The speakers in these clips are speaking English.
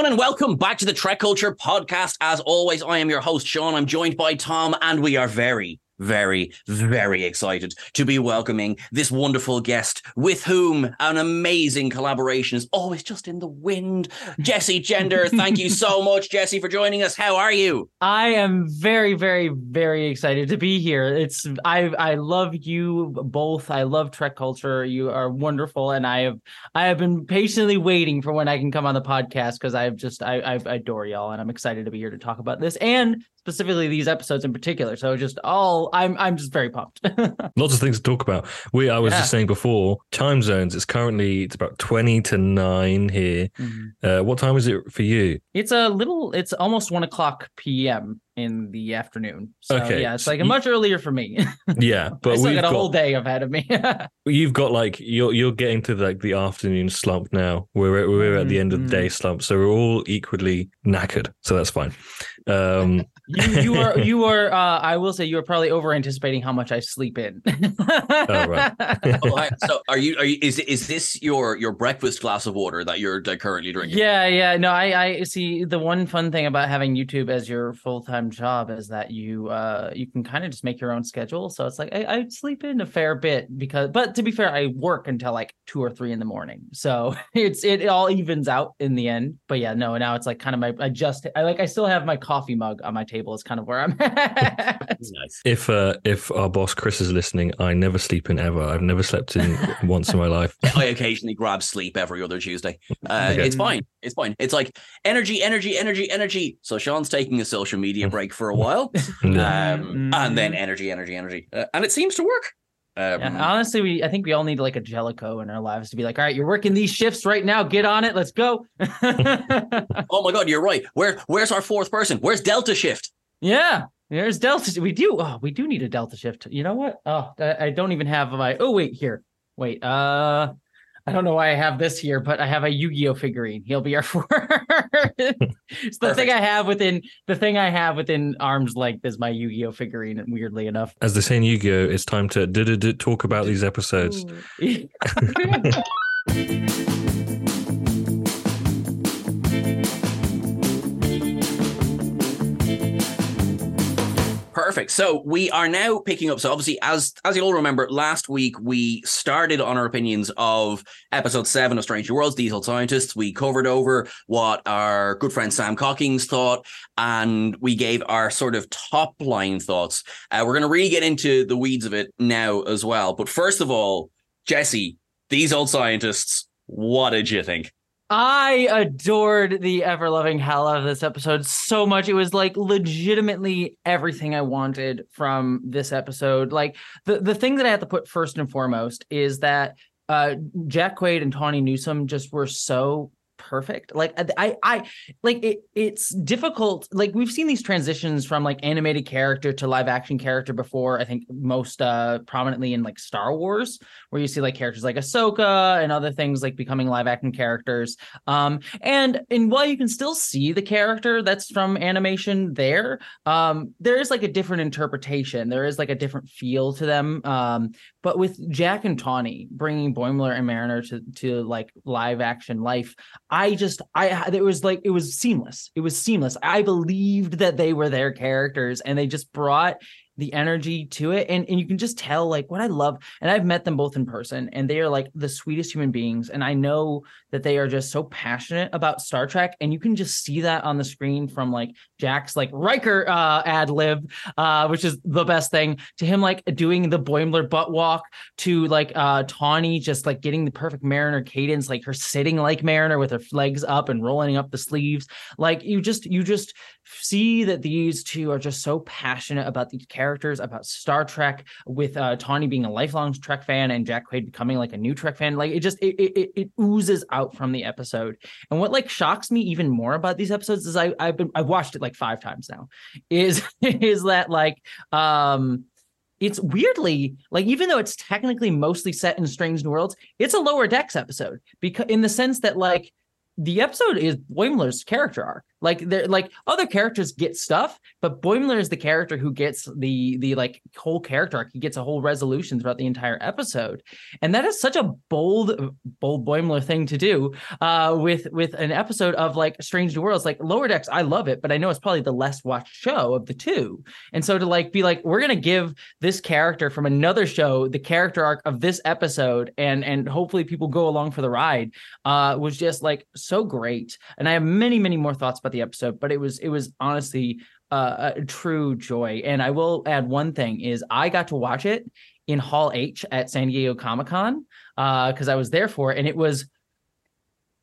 Everyone, and welcome back to the Trek Culture Podcast. As always, I am your host, Sean. I'm joined by Tom, and we are very, very, very excited to be welcoming this wonderful guest with whom an amazing collaboration is always just in the wind. Jessie Gender, thank you so much, Jessie, for joining us. How are you? I am very, very, very excited to be here. It's I I love you both. I love Trek culture. You are wonderful, and I have I have been patiently waiting for when I can come on the podcast because I've just I, I adore y'all, and I'm excited to be here to talk about this and specifically these episodes in particular. So just all I'm I'm just very pumped. Lots of things to talk about. We I was Yeah. just saying before, time zones. It's currently it's about twenty to nine here. Uh, what time is it for you? it's a little. It's almost one o'clock p.m. in the afternoon. So Okay, yeah, it's so like you- much earlier for me. Yeah, but we've got a whole day ahead of me. you've got like you're you're getting to like the afternoon slump now. We're we're at the end of the day slump, so we're all equally knackered. So that's fine. Um, you you are you are uh I will say you are probably over anticipating how much I sleep in. Oh, right. Oh, hi. so, are you? Are you? Is is this your your breakfast glass of water that you're currently drinking? yeah, yeah. No, I I see the one fun thing about having YouTube as your full-time job is that you uh you can kind of just make your own schedule. So it's like I, I sleep in a fair bit because but to be fair, I work until like two or three in the morning. So it's it all evens out in the end. But yeah, no, now it's like kind of my I just I like I still have my coffee mug on my table is kind of where I'm at. Nice. if uh, if our boss Chris is listening, I never sleep in ever. I've never slept in once in my life. I occasionally grab sleep every other Tuesday. Uh, Okay. It's fine. It's fine. It's like energy, energy, energy, energy. So Sean's taking a social media break for a while, Yeah. um, and then energy, energy, energy, uh, and it seems to work. Um, Yeah, honestly, we I think we all need like a Jellico in our lives to be like, all right, you're working these shifts right now. Get on it. Let's go. oh my god, you're right. Where where's our fourth person? Where's Delta Shift? yeah, there's Delta. We do. Oh, we do need a Delta shift. You know what? Oh, I, I don't even have my. Oh wait, here. Wait. Uh, I don't know why I have this here, but I have a Yu-Gi-Oh figurine. He'll be our fourth. it's the thing I have within the thing I have within arm's length is my Yu-Gi-Oh figurine. Weirdly enough. As they say in Yu-Gi-Oh, it's time to talk about these episodes. Perfect. So we are now picking up. So obviously, as as you'll all remember, last week we started on our opinions of episode seven of Strange New Worlds, Those Old Scientists. We covered over what our good friend Sam Cockings thought, and we gave our sort of top line thoughts. Uh, we're going to really get into the weeds of it now as well. But first of all, Jessie, these old scientists, what did you think? I adored the ever loving hell out of this episode so much. It was like legitimately everything I wanted from this episode. Like the, the thing that I have to put first and foremost is that uh, Jack Quaid and Tawny Newsom just were so perfect. Like I, I, like it. It's difficult. Like we've seen these transitions from like animated character to live action character before. I think most uh prominently in like Star Wars, where you see like characters like Ahsoka and other things like becoming live action characters. Um, and and while you can still see the character that's from animation there, um, there is like a different interpretation. There is like a different feel to them. Um, but with Jack and Tawny bringing Boimler and Mariner to to like live action life, I just I it was like it was seamless. It was seamless. I believed that they were their characters, and they just brought the energy to it and, and you can just tell like what i love and i've met them both in person and they are like the sweetest human beings and i know that they are just so passionate about star trek and you can just see that on the screen from like jack's like riker uh ad lib uh which is the best thing to him like doing the boimler butt walk to like uh tawny just like getting the perfect mariner cadence like her sitting like mariner with her legs up and rolling up the sleeves like you just you just see that these two are just so passionate about these characters, about Star Trek, with uh, Tawny being a lifelong Trek fan and Jack Quaid becoming like a new Trek fan. Like it just it, it it oozes out from the episode. And what like shocks me even more about these episodes is I I've been I've watched it like five times now. Is is that like um it's weirdly like even though it's technically mostly set in strange new worlds it's a lower decks episode because in the sense that like the episode is Boimler's character arc. Like they're like other characters get stuff, but Boimler is the character who gets the the like whole character arc. He gets a whole resolution throughout the entire episode, and that is such a bold bold Boimler thing to do uh, with with an episode of like Strange New Worlds. Like Lower Decks, I love it, but I know it's probably the less watched show of the two, and so to like be like we're gonna give this character from another show the character arc of this episode, and and hopefully people go along for the ride uh, was just like so great. And I have many many more thoughts about the episode, but it was it was honestly uh, a true joy. And I will add one thing: is I got to watch it in Hall H at San Diego Comic Con because uh, I was there for it, and it was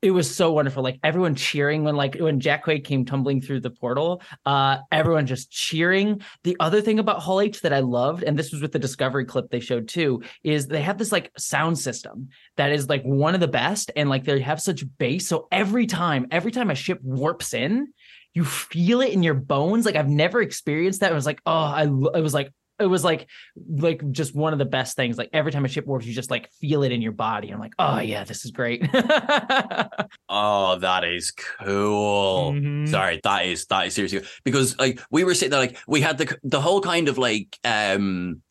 it was so wonderful. Like everyone cheering when like when Jack Quaid came tumbling through the portal, uh, everyone just cheering. The other thing about Hall H that I loved, and this was with the Discovery clip they showed too, is they have this like sound system that is like one of the best, and like they have such bass. So every time, every time a ship warps in, you feel it in your bones. Like I've never experienced that. It was like, oh, I it was like it was like like just one of the best things. Like every time a ship warps, you just like feel it in your body. I'm like, oh yeah, this is great. oh, that is cool. Mm-hmm. Sorry, that is that is seriously because like we were sitting there, like we had the the whole kind of like um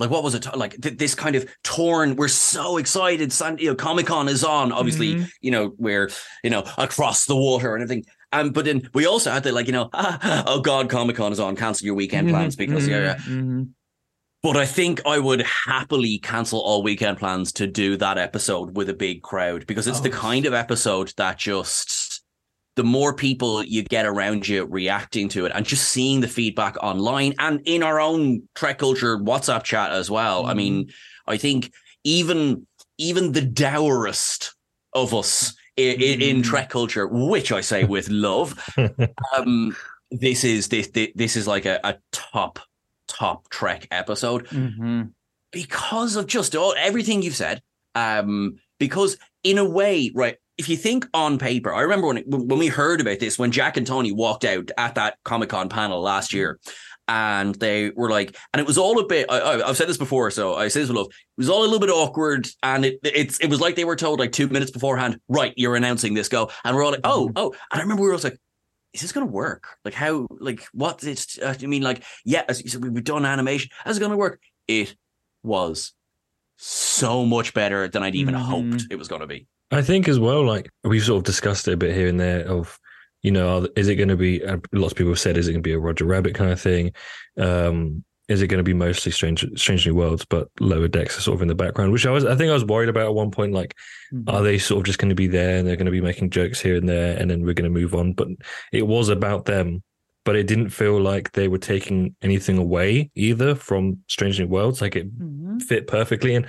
like what was it like th- this kind of torn we're so excited San, you know comic-con is on obviously mm-hmm. you know we're you know across the water and everything um, but then we also had to like, you know, oh God, Comic Con is on, cancel your weekend mm-hmm, plans because mm-hmm, yeah. Mm-hmm. But I think I would happily cancel all weekend plans to do that episode with a big crowd because it's oh. the kind of episode that just the more people you get around you reacting to it and just seeing the feedback online and in our own Trek culture WhatsApp chat as well. I mean, mm-hmm. I think even even the dourest of us in, in, in mm. Trek culture, which I say with love. um, this is this, this is like a, a top top Trek episode mm-hmm. because of just all everything you've said. Um, because in a way, right, if you think on paper, I remember when it, when we heard about this when Jack and Tawny walked out at that Comic Con panel last year, and they were like, and it was all a bit. I, have said this before, so I say this with love. It was all a little bit awkward, and it it's it was like they were told like two minutes beforehand, right? You're announcing this, go, and we're all like, oh, oh, and I remember we were all like. Is this going to work? Like how? Like what? It's. Uh, I mean, like yeah. As you said, we've done animation. How's it going to work? It was so much better than I'd even mm-hmm. hoped it was going to be. I think as well, like we've sort of discussed it a bit here and there of you know, is it going to be? Uh, lots of people have said, is it going to be a Roger Rabbit kind of thing? Um, is it going to be mostly Strange, Strange New Worlds, but lower decks are sort of in the background? Which I was, I think, I was worried about at one point. Like, mm-hmm. are they sort of just going to be there and they're going to be making jokes here and there, and then we're going to move on? But it was about them, but it didn't feel like they were taking anything away either from Strange New Worlds. Like it mm-hmm. fit perfectly, and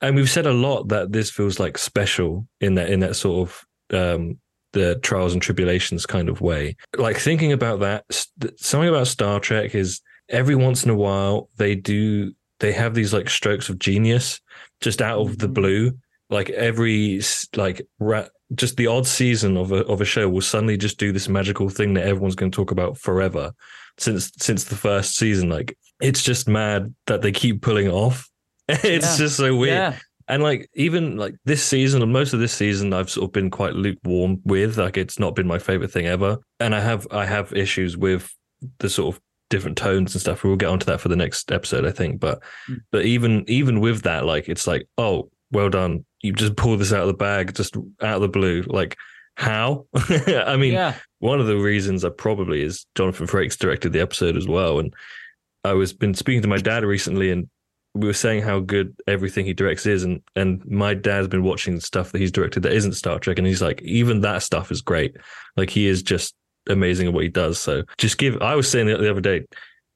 and we've said a lot that this feels like special in that in that sort of um, the trials and tribulations kind of way. Like thinking about that, something about Star Trek is every once in a while they do they have these like strokes of genius just out of the mm-hmm. blue like every like ra- just the odd season of a of a show will suddenly just do this magical thing that everyone's going to talk about forever since since the first season like it's just mad that they keep pulling it off it's Yeah. just so weird Yeah. And like even like this season and most of this season I've sort of been quite lukewarm with like it's not been my favorite thing ever and I have I have issues with the sort of different tones and stuff we'll get onto that for the next episode I think but Mm. but even even with that like it's like oh well done you just pull this out of the bag just out of the blue like how I mean yeah. one of the reasons I probably is Jonathan Frakes directed the episode as well. And I was been speaking to my dad recently and we were saying how good everything he directs is and and my dad's been watching stuff that he's directed that isn't Star Trek and he's like even that stuff is great. Like he is just amazing at what he does. So just give I was saying the the other day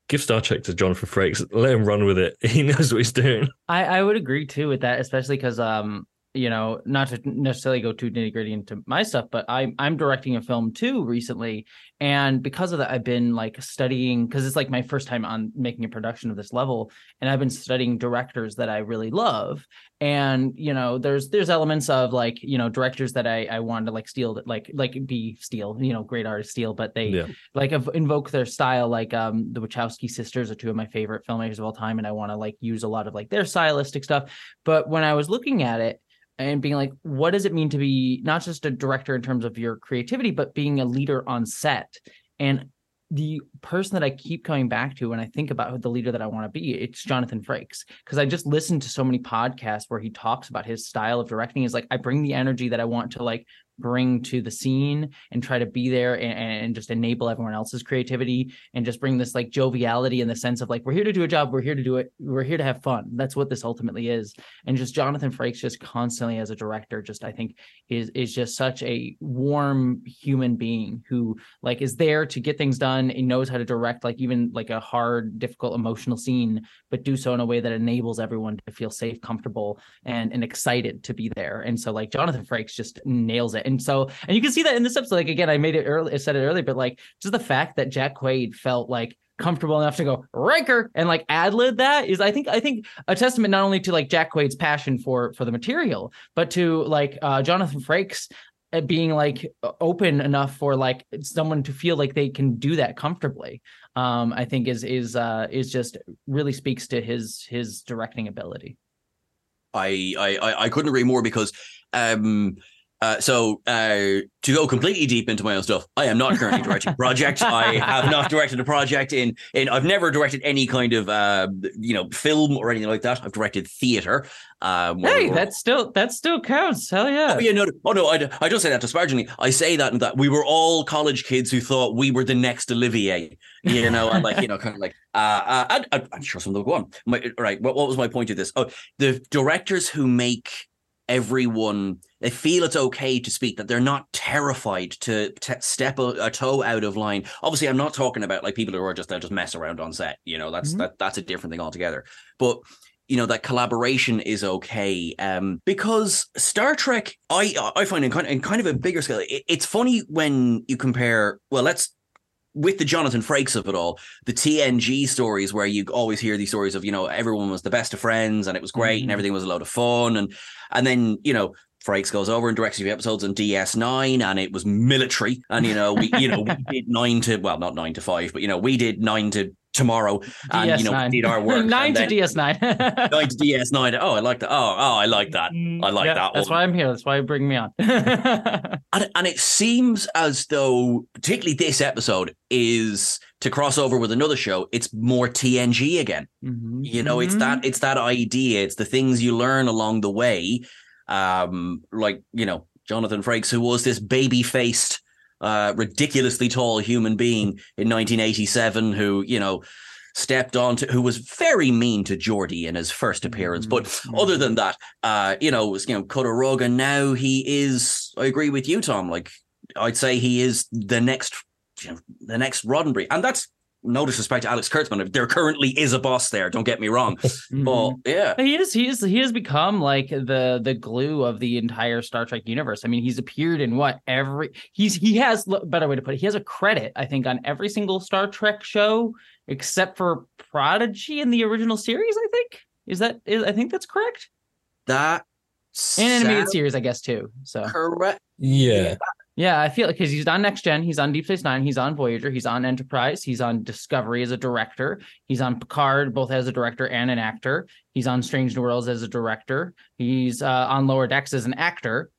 give Star Trek to Jonathan Frakes, let him run with it. He knows what he's doing. I, I would agree too with that, especially because um you know not to necessarily go too nitty gritty into my stuff, but I'm I'm directing a film too recently, and because of that, I've been like studying because it's like my first time on making a production of this level, and I've been studying directors that I really love, and you know there's there's elements of like you know directors that I I wanted to like steal that like like be steal you know great artists steal, but they Yeah. like invoke their style like um the wachowski sisters are two of my favorite filmmakers of all time. And i want to like use a lot of like their stylistic stuff. But when i was looking at it and being like what does it mean to be not just a director in terms of your creativity but being a leader on set and the person that I keep coming back to when I think about the leader that I want to be, it's Jonathan Frakes. Because I just listened to so many podcasts where he talks about his style of directing. Is like I bring the energy that I want to like bring to the scene and try to be there and, and just enable everyone else's creativity and just bring this like joviality in the sense of like we're here to do a job we're here to do it we're here to have fun. That's what this ultimately is. And just jonathan frakes just constantly as a director just i think is is just such a warm human being who like is there to get things done and knows how to direct like even like a hard difficult emotional scene but do so in a way that enables everyone to feel safe comfortable and and excited to be there. And so like jonathan frakes just nails it and so and you can see that in this episode like again i made it early i said it earlier but like just the fact that jack quaid felt like comfortable enough to go Riker and like ad lib that is I think I think a testament not only to like Jack Quaid's passion for for the material but to like uh Jonathan Frakes uh, being like open enough for like someone to feel like they can do that comfortably um I think is is uh is just really speaks to his his directing ability. I, I I- I couldn't agree more because um uh, so uh, to go completely deep into my own stuff, I am not currently directing a project. I have not directed a project in in I've never directed any kind of uh, you know film or anything like that. I've directed theater. Um, hey that still that still counts hell yeah Oh, yeah, no, oh no, I, I don't say that disparagingly. I say that and that we were all college kids who thought we were the next Olivier, you know, and like, you know, kind of like, uh, uh and, and I'm sure some of them go on. My, right, what, what was my point of this? Oh, the directors who make everyone, they feel it's okay to speak, that they're not terrified to t- step a, a toe out of line. Obviously, I'm not talking about like people who are just, they'll just mess around on set, you know, that's, Mhm. that, that's a different thing altogether. But you know that collaboration is okay um because star trek i i find in kind of, in kind of a bigger scale it, it's funny when you compare well let's with the Jonathan Frakes of it all, the TNG stories where you always hear these stories of, you know, everyone was the best of friends and it was great Mhm. and everything was a load of fun. And and then, you know, Frakes goes over and directs a few episodes on DS9 and it was military. And, you know, we, you know, we did nine to, well, not nine to five, but, you know, we did nine to tomorrow and, you know, DS9 we did our work. nine to DS9 Nine to DS9. Oh, I like that. Oh, oh, I like that. I like Yeah, that that's one. why I'm here that's why you bring me on And, and it seems as though, particularly this episode, is to cross over with another show. It's more TNG again. Mhm. You know, it's Mhm. that it's that idea. It's the things you learn along the way. Um, like you know, Jonathan Frakes, who was this baby faced, uh, ridiculously tall human being in 1987, who you know stepped on to, who was very mean to Geordi in his first appearance. But Mhm. other than that, uh, you know, was you know, cut a rug, and now he is. I agree with you, Tom. Like, I'd say he is the next, you know, the next Roddenberry, and that's no disrespect to Alex Kurtzman. There currently is a boss there. Don't get me wrong, Mhm. but yeah, He is. He is. He has become like the the glue of the entire Star Trek universe. I mean, he's appeared in what every. He's he has look, better way to put it. He has a credit, I think, on every single Star Trek show except for Prodigy in the original series. I think is that is I think that's correct. that And animated South- series, I guess too. So Correct. Yeah. yeah, I feel like because he's on Next Gen, he's on Deep Space Nine, he's on Voyager, he's on Enterprise, he's on Discovery as a director, he's on Picard both as a director and an actor. He's on Strange New Worlds as a director. He's uh, on Lower Decks as an actor.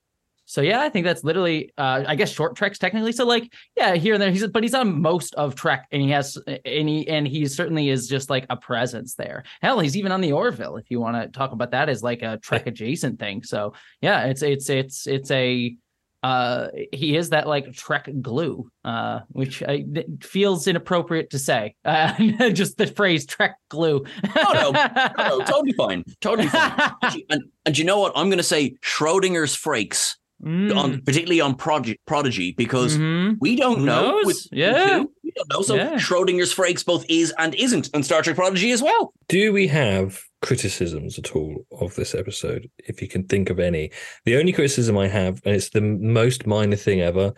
So yeah, I think that's literally, uh, I guess, short treks technically. So like, yeah, here and there, he's but he's on most of Trek, and he has, and he and he certainly is just like a presence there. Hell, he's even on the Orville if you want to talk about that as like a Trek adjacent thing. So yeah, it's it's it's it's a uh he is that like trek glue uh which I, feels inappropriate to say uh just the phrase trek glue Oh, no. No, no, totally fine. Totally fine. and, and you know what? I'm going to say Schrodinger's Frakes, Mm. on, particularly on Prodigy, Prodigy because Mhm. we don't know. with- with Yeah. who. We don't know. So Yeah. Schrodinger's Frakes both is and isn't on Star Trek Prodigy as well. Do we have criticisms at all of this episode? If you can think of any, the only criticism I have, and it's the most minor thing ever,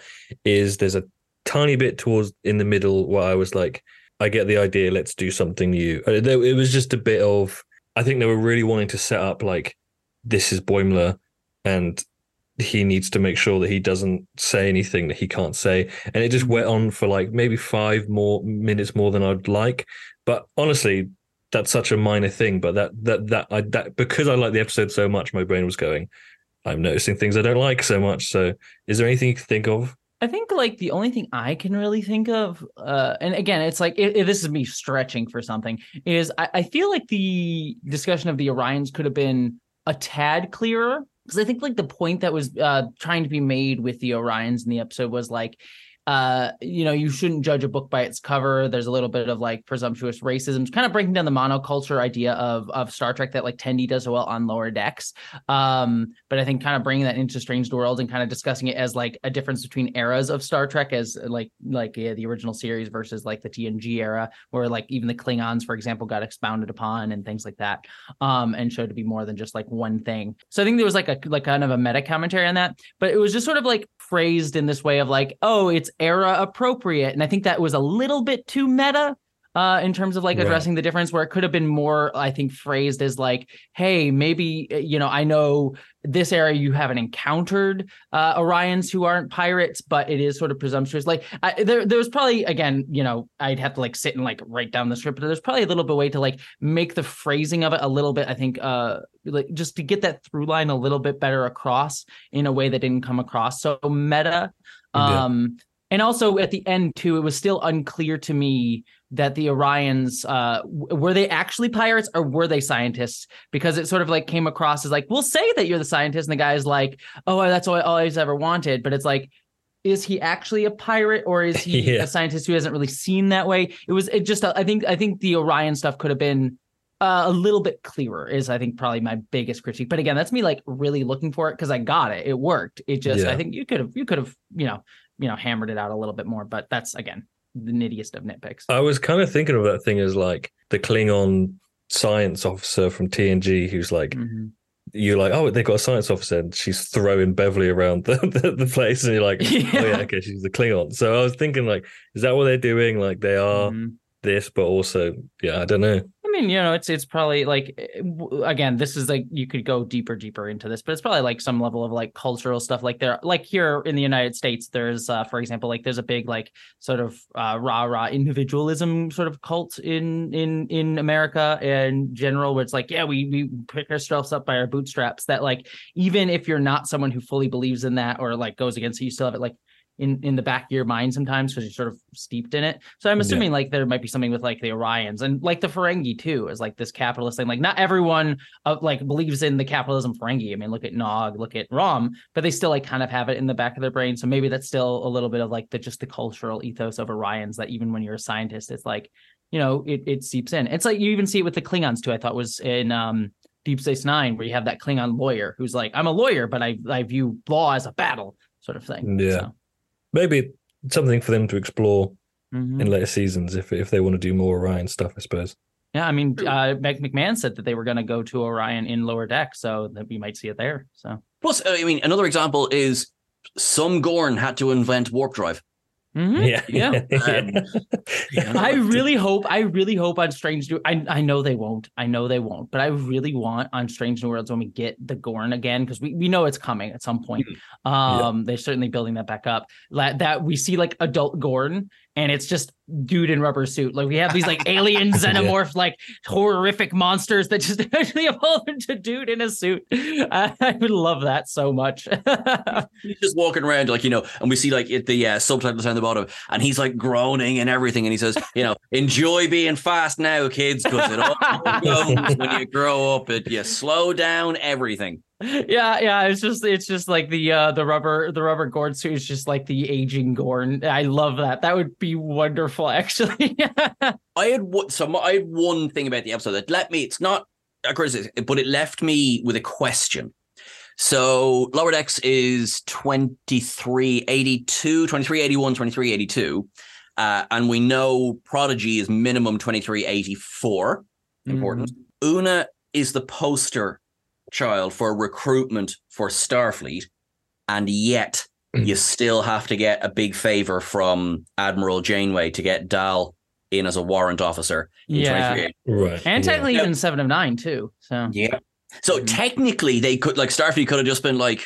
is there's a tiny bit towards in the middle where I was like, I get the idea. Let's do something new. Uh, It was just a bit of. I think they were really wanting to set up like this is Boimler, and he needs to make sure that he doesn't say anything that he can't say. And it just went on for like maybe five more minutes more than I'd like. But honestly, that's such a minor thing. But that that that I that because I like the episode so much, my brain was going. I'm noticing things I don't like so much. So, is there anything you can think of? I think like the only thing I can really think of, uh, and again, it's like i i- this is me stretching for something. Is I, I feel like the discussion of the Orions could have been a tad clearer because I think like the point that was uh, trying to be made with the Orions in the episode was like, uh, you know, you shouldn't judge a book by its cover. There's a little bit of like presumptuous racism, kind of breaking down the monoculture idea of of Star Trek that like Tendi does so well on lower decks. Um, but I think kind of bringing that into Strange Worlds and kind of discussing it as like a difference between eras of Star Trek, as like like yeah, the original series versus like the TNG era, where like even the Klingons, for example, got expounded upon and things like that, um, and showed to be more than just like one thing. So I think there was like a like kind of a meta commentary on that, but it was just sort of like phrased in this way of like, oh, it's era appropriate, and I think that was a little bit too meta uh, in terms of like Right. addressing the difference where it could have been more, I think, phrased as like, hey, maybe, uh, you know, I know this area you haven't encountered uh, Orions who aren't pirates, but it is sort of presumptuous. Like I, there, there was probably, again, you know, I'd have to like sit and like write down the script, but there's probably a little bit way to like make the phrasing of it a little bit, I think, uh, like just to get that through line a little bit better across in a way that didn't come across so meta. Yeah. And also at the end too, it was still unclear to me that the Orions uh were they actually pirates or were they scientists? Because it sort of like came across as like, we'll say that you're the scientist, and the guy's like, oh, that's all I always ever wanted. But it's like, is he actually a pirate or is he Yeah. a scientist who hasn't really seen that way? It was it just I think I think the Orion stuff could have been uh, a little bit clearer is I think probably my biggest critique. But again, that's me like really looking for it because I got it. It worked. It just Yeah. I think you could have you could have you know you know hammered it out a little bit more. But that's again the nittiest of nitpicks. I was kind of thinking of that thing as like the Klingon science officer from TNG who's like, Mhm. you're like, oh, they've got a science officer, and she's throwing Beverly around the, the, the place, and you're like, oh Yeah. yeah, okay, she's the Klingon. So I was thinking, like, is that what they're doing? Like, they are Mhm. this, but also, yeah, I don't know. Mean, you know, it's it's probably like eh, again, this is like you could go deeper, deeper into this, but it's probably like some level of like cultural stuff. Like there, like here in the United States, there's, uh, for example, like there's a big like sort of uh, rah rah individualism sort of cult in in in America in general, where it's like, yeah, we we pick ourselves up by our bootstraps. That like even if you're not someone who fully believes in that or like goes against it, you still have it like in in the back of your mind sometimes because you're sort of steeped in it. So I'm Yeah. assuming like there might be something with like the Orions and like the Ferengi too is like this capitalist thing. Like not everyone uh, like believes in the capitalism Ferengi. I mean, look at Nog, look at Rom, but they still like kind of have it in the back of their brain. So maybe that's still a little bit of like the just the cultural ethos of Orions that even when you're a scientist, it's like you know it it seeps in. It's like you even see it with the Klingons too. I thought was in um Deep Space Nine where you have that Klingon lawyer who's like, I'm a lawyer, but I I view law as a battle sort of thing. Yeah. So, Maybe something for them to explore mhm. in later seasons if if they want to do more Orion stuff, I suppose. Yeah, I mean, uh, Mike McMahan said that they were going to go to Orion in lower deck, so that we might see it there. So, Plus, I mean, another example is some Gorn had to invent warp drive. Mhm. Yeah, yeah. Um, I really hope, I really hope on Strange New. I I know they won't. I know they won't. But I really want on Strange New Worlds when we get the Gorn again because we, we know it's coming at some point. Um, they're certainly building that back up. La- That we see like adult Gorn and it's just dude in rubber suit. Like we have these like alien xenomorph like horrific monsters that just eventually evolve into dude in a suit. I, I would love that so much. he's just walking around like you know and we see like it, the uh, subtitles down the bottom and he's like groaning and everything and he says you know enjoy being fast now kids because it all goes when you grow up it you slow down everything yeah, yeah. It's just it's just like the uh the rubber the rubber Gorn suit is just like the aging Gorn. I love that. That would be wonderful, actually. I had one, so I had one thing about the episode that let me. It's not a criticism, but it left me with a question. So Lower Decks is 2382, 2381, 2382. Uh, and we know Prodigy is minimum 2384. Important. Una is the poster child for recruitment for Starfleet. And yet Mm. you still have to get a big favor from Admiral Janeway to get Dal in as a warrant officer. in Yeah. right. and technically Yeah. even seven of nine too. So Yeah. So Mhm. technically, they could like Starfleet could have just been like,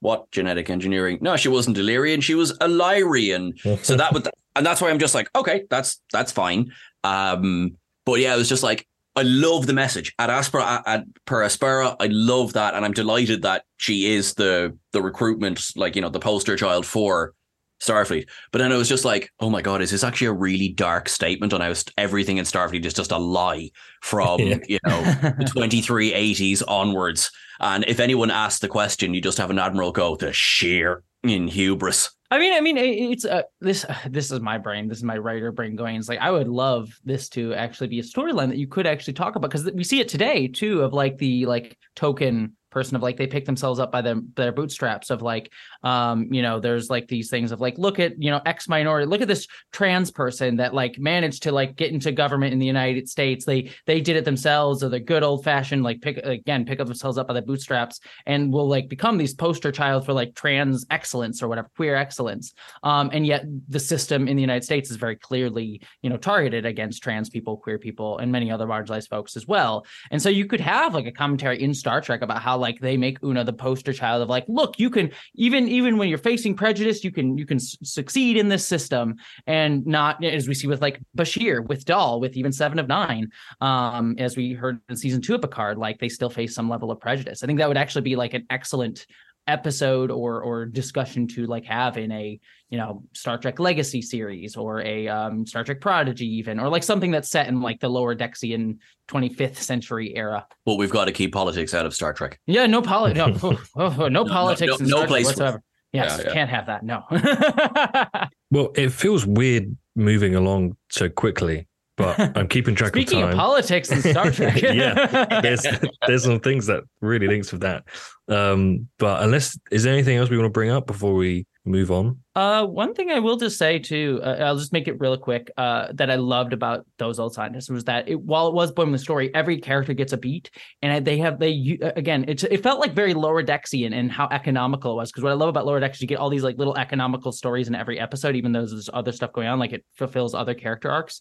"What genetic engineering?" No, she wasn't Illyrian. She was Illyrian. So that would, and that's why I'm just like, okay, that's that's fine. Um, but yeah, it was just like, I love the message at Aspera at, per Aspera. I love that, and I'm delighted that she is the the recruitment, like you know, the poster child for Starfleet. But then it was just like, oh my god, is this actually a really dark statement on how everything in Starfleet is just a lie from Yeah. you know the 2380s onwards. And if anyone asks the question, you just have an admiral go the sheer in hubris. I mean, I mean, it's uh, this. Uh, this is my brain. This is my writer brain going. It's like I would love this to actually be a storyline that you could actually talk about because we see it today too of like the like token person of like they pick themselves up by them their bootstraps of like um you know there's like these things of like look at you know x minority look at this trans person that like managed to like get into government in the united states. They they did it themselves or the good old fashioned like pick again pick up themselves up by the bootstraps and will like become these poster child for like trans excellence or whatever queer excellence. Um and yet the system in the united states is very clearly you know targeted against trans people queer people and many other marginalized folks as well. And so you could have like a commentary in star trek about how like they make una the poster child of like look you can even even when you're facing prejudice you can you can succeed in this system. And not as we see with like bashir with Dal, with even seven of nine um as we heard in season two of picard like they still face some level of prejudice. I think that would actually be like an excellent episode or or discussion to like have in a you know Star Trek Legacy series or a um, Star Trek Prodigy even or like something that's set in like the lower Dexian 25th century era. Well, we've got to keep politics out of Star Trek. Yeah, no politics. no, oh, oh, no, no- politics no- in no Star Trek place for whatsoever. Yes, Yeah, yeah. can't have that. No. Well, it feels weird moving along so quickly, but I'm keeping track Speaking of time. politics and Star Trek, Yeah, there's there's some things that really links with that. Um, but unless is there anything else we want to bring up before we move on? Uh, one thing I will just say too, uh, I'll just make it real quick. Uh, that I loved about those old scientists was that it, while it was the story, every character gets a beat, and they have they uh, again, it it felt like very lower Dexian and how economical it was. Because what I love about lower decks is you get all these like little economical stories in every episode, even though there's other stuff going on, like it fulfills other character arcs.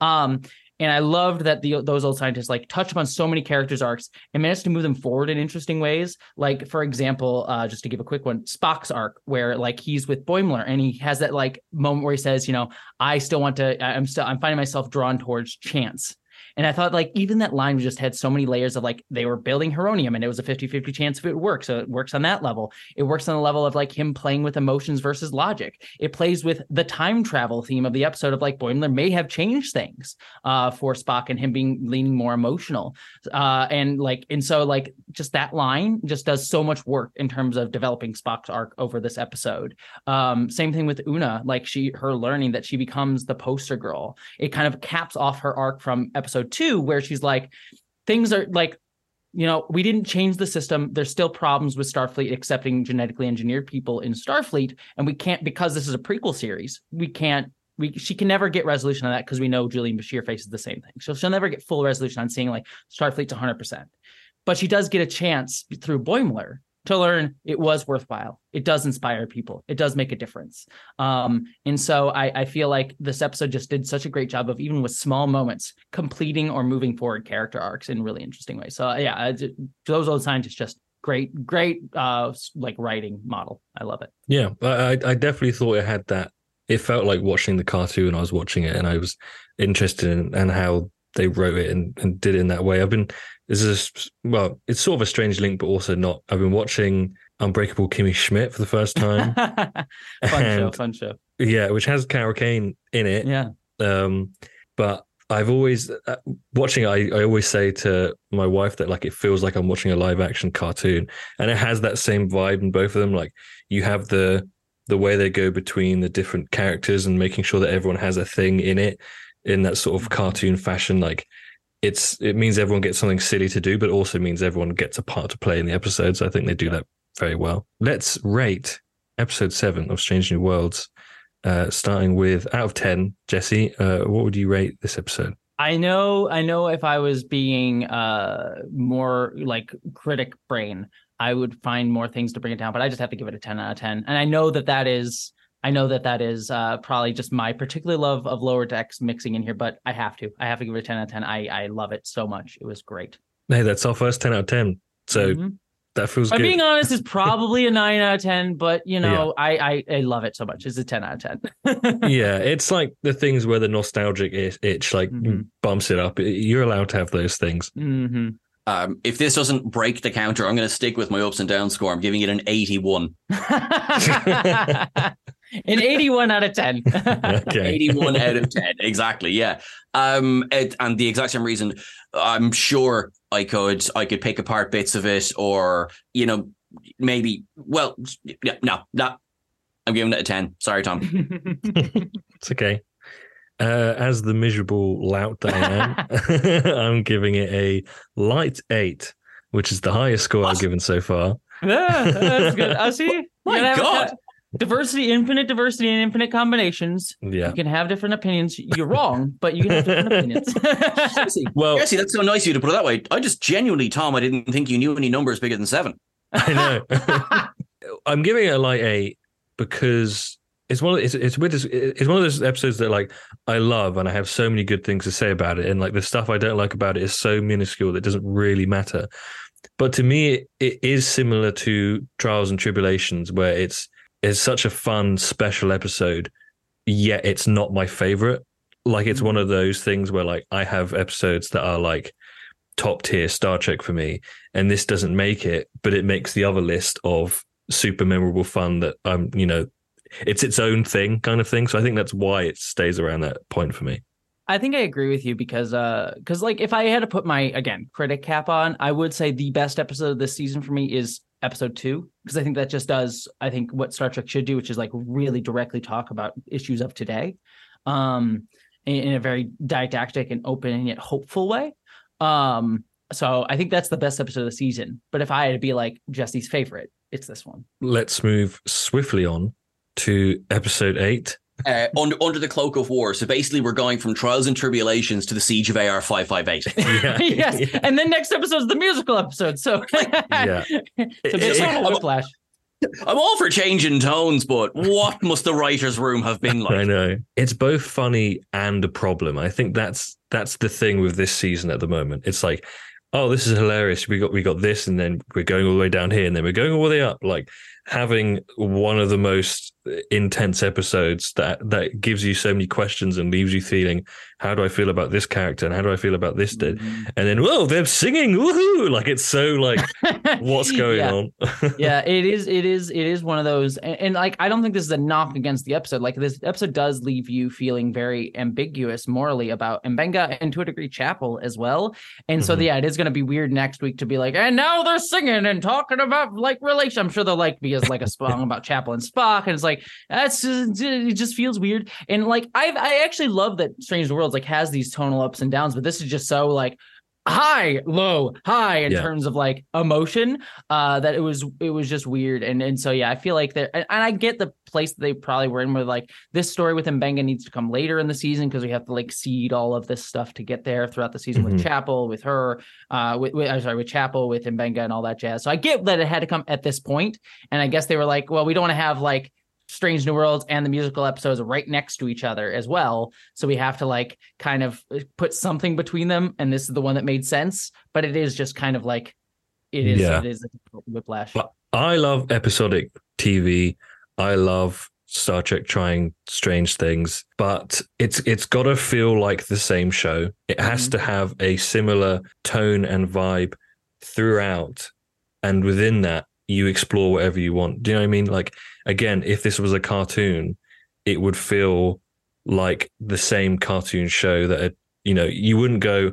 Um, and I loved that the those old scientists like touch upon so many characters' arcs and managed to move them forward in interesting ways. Like, for example, uh, just to give a quick one, Spock's arc, where like he's with Boimler and he has that like moment where he says, you know, I still want to, I'm still, I'm finding myself drawn towards chance. And I thought like even that line just had so many layers of like they were building Heronium and it was a 50-50 chance if it would work. So it works on that level. It works on the level of like him playing with emotions versus logic. It plays with the time travel theme of the episode of like Boimler may have changed things uh for Spock and him being leaning more emotional. Uh and like and so like just that line just does so much work in terms of developing Spock's arc over this episode. Um same thing with Una, like she her learning that she becomes the poster girl. It kind of caps off her arc from episode 2 where she's like things are like you know, we didn't change the system. There's still problems with Starfleet accepting genetically engineered people in Starfleet, and we can't because this is a prequel series. We can't. We she can never get resolution on that because we know Julian Bashir faces the same thing. So she'll never get full resolution on seeing like Starfleet's 100. percent But she does get a chance through Boimler to learn it was worthwhile. It does inspire people. It does make a difference. Um, and so I, I feel like this episode just did such a great job of even with small moments completing or moving forward character arcs in really interesting ways. So yeah, those old scientists just great, great uh like writing model. I love it. Yeah, I I definitely thought it had that. It felt like watching the cartoon. I was watching it, and I was interested in and how they wrote it and, and did it in that way. I've been this is a, well, it's sort of a strange link, but also not. I've been watching Unbreakable Kimmy Schmidt for the first time. fun and, show, fun show. Yeah, which has Carol Kane in it. Yeah. Um, but I've always uh, watching. I I always say to my wife that like it feels like I'm watching a live action cartoon, and it has that same vibe in both of them. Like you have the the way they go between the different characters and making sure that everyone has a thing in it in that sort of mm-hmm. cartoon fashion. Like it's it means everyone gets something silly to do, but also means everyone gets a part to play in the episodes. I think they do that very well. Let's rate episode seven of Strange New Worlds, uh, starting with out of ten. Jessie, uh, what would you rate this episode? I know, I know. If I was being uh, more like critic brain, I would find more things to bring it down. But I just have to give it a ten out of ten, and I know that that is I know that that is uh, probably just my particular love of lower decks mixing in here, but I have to. I have to give it a 10 out of 10. I, I love it so much. It was great. Hey, that's our first 10 out of 10. So mm-hmm. that feels good. I'm good. being honest, it's probably a 9 out of 10, but you know, yeah. I, I, I love it so much. It's a 10 out of 10. yeah, it's like the things where the nostalgic itch like mm-hmm. bumps it up. You're allowed to have those things. Mm-hmm. Um, if this doesn't break the counter, I'm going to stick with my ups and downs score. I'm giving it an 81. An 81 out of 10. okay. 81 out of 10. Exactly. Yeah. Um, it, and the exact same reason I'm sure I could, I could pick apart bits of it or, you know, maybe, well, yeah, no, no, I'm giving it a 10. Sorry, Tom. it's okay. Uh, as the miserable lout that I am, I'm giving it a light eight, which is the highest score I've given so far. Yeah, that's good. I see. My God diversity, infinite diversity, and infinite combinations. Yeah, you can have different opinions. You're wrong, but you can have different opinions. well, Jessie, that's so nice of you to put it that way. I just genuinely, Tom, I didn't think you knew any numbers bigger than seven. I know. I'm giving it a light eight because it's one. Of, it's it's weird. It's one of those episodes that like I love, and I have so many good things to say about it. And like the stuff I don't like about it is so minuscule that it doesn't really matter. But to me, it is similar to Trials and Tribulations, where it's is such a fun special episode, yet it's not my favorite. Like it's one of mm. those things where like I have episodes that are like top tier Star Trek for me, and this doesn't make it, but it makes the other list of super memorable fun that I'm, you know, it's its own thing kind of thing. So I think that's why it stays around that point for me. I think I agree with you because uh because like if I had to put my again critic cap on, I would say the best episode of this season for me is episode two because I think that just does I think what Star Trek should do, which is like really directly talk about issues of today, um, in, a very didactic and open and yet hopeful way. Um, so I think that's the best episode of the season. But if I had to be like Jessie's favorite, it's this one. Let's move swiftly on to episode eight, uh, under under the cloak of war. So basically, we're going from trials and tribulations to the siege of AR five five eight. Yes, and then next episode is the musical episode. So yeah, so just like whiplash. I'm all for changing tones, but what must the writers' room have been like? I know it's both funny and a problem. I think that's that's the thing with this season at the moment. It's like, oh, this is hilarious. We got we got this, and then we're going all the way down here, and then we're going all the way up. Like having one of the most intense episodes that that gives you so many questions and leaves you feeling how do I feel about this character and how do I feel about this dude mm-hmm. and then whoa they're singing woohoo like it's so like what's going yeah. on yeah it is it is it is one of those and, and, like I don't think this is a knock against the episode like this episode does leave you feeling very ambiguous morally about Mbenga and to a degree Chapel as well and so mm-hmm. yeah it is going to be weird next week to be like and now they're singing and talking about like relation I'm sure they'll like be as like a song about Chapel and Spock and it's like like that's just, it just feels weird. And like I I actually love that Strange Worlds like has these tonal ups and downs, but this is just so like high low high in Yeah. terms of like emotion uh that it was it was just weird and and so yeah i feel like there and and i get the place that they probably were in where like this story with Mbenga needs to come later in the season because we have to like seed all of this stuff to get there throughout the season with Mhm. chapel with her uh with, with i'm sorry with chapel with Mbenga and all that jazz so i get that it had to come at this point and i guess they were like well we don't want to have like Strange New Worlds and the musical episodes right next to each other as well. So we have to like kind of uh, put something between them. And this is the one that made sense, but it is just kind of like it is Yeah. it is a whiplash. But I love episodic TV. I love Star Trek trying strange things, but it's it's got to feel like the same show. It has Mhm. to have a similar tone and vibe throughout, and within that, you explore whatever you want. Do you know what I mean? Like again, if this was a cartoon, it would feel like the same cartoon show that had, you know you wouldn't go,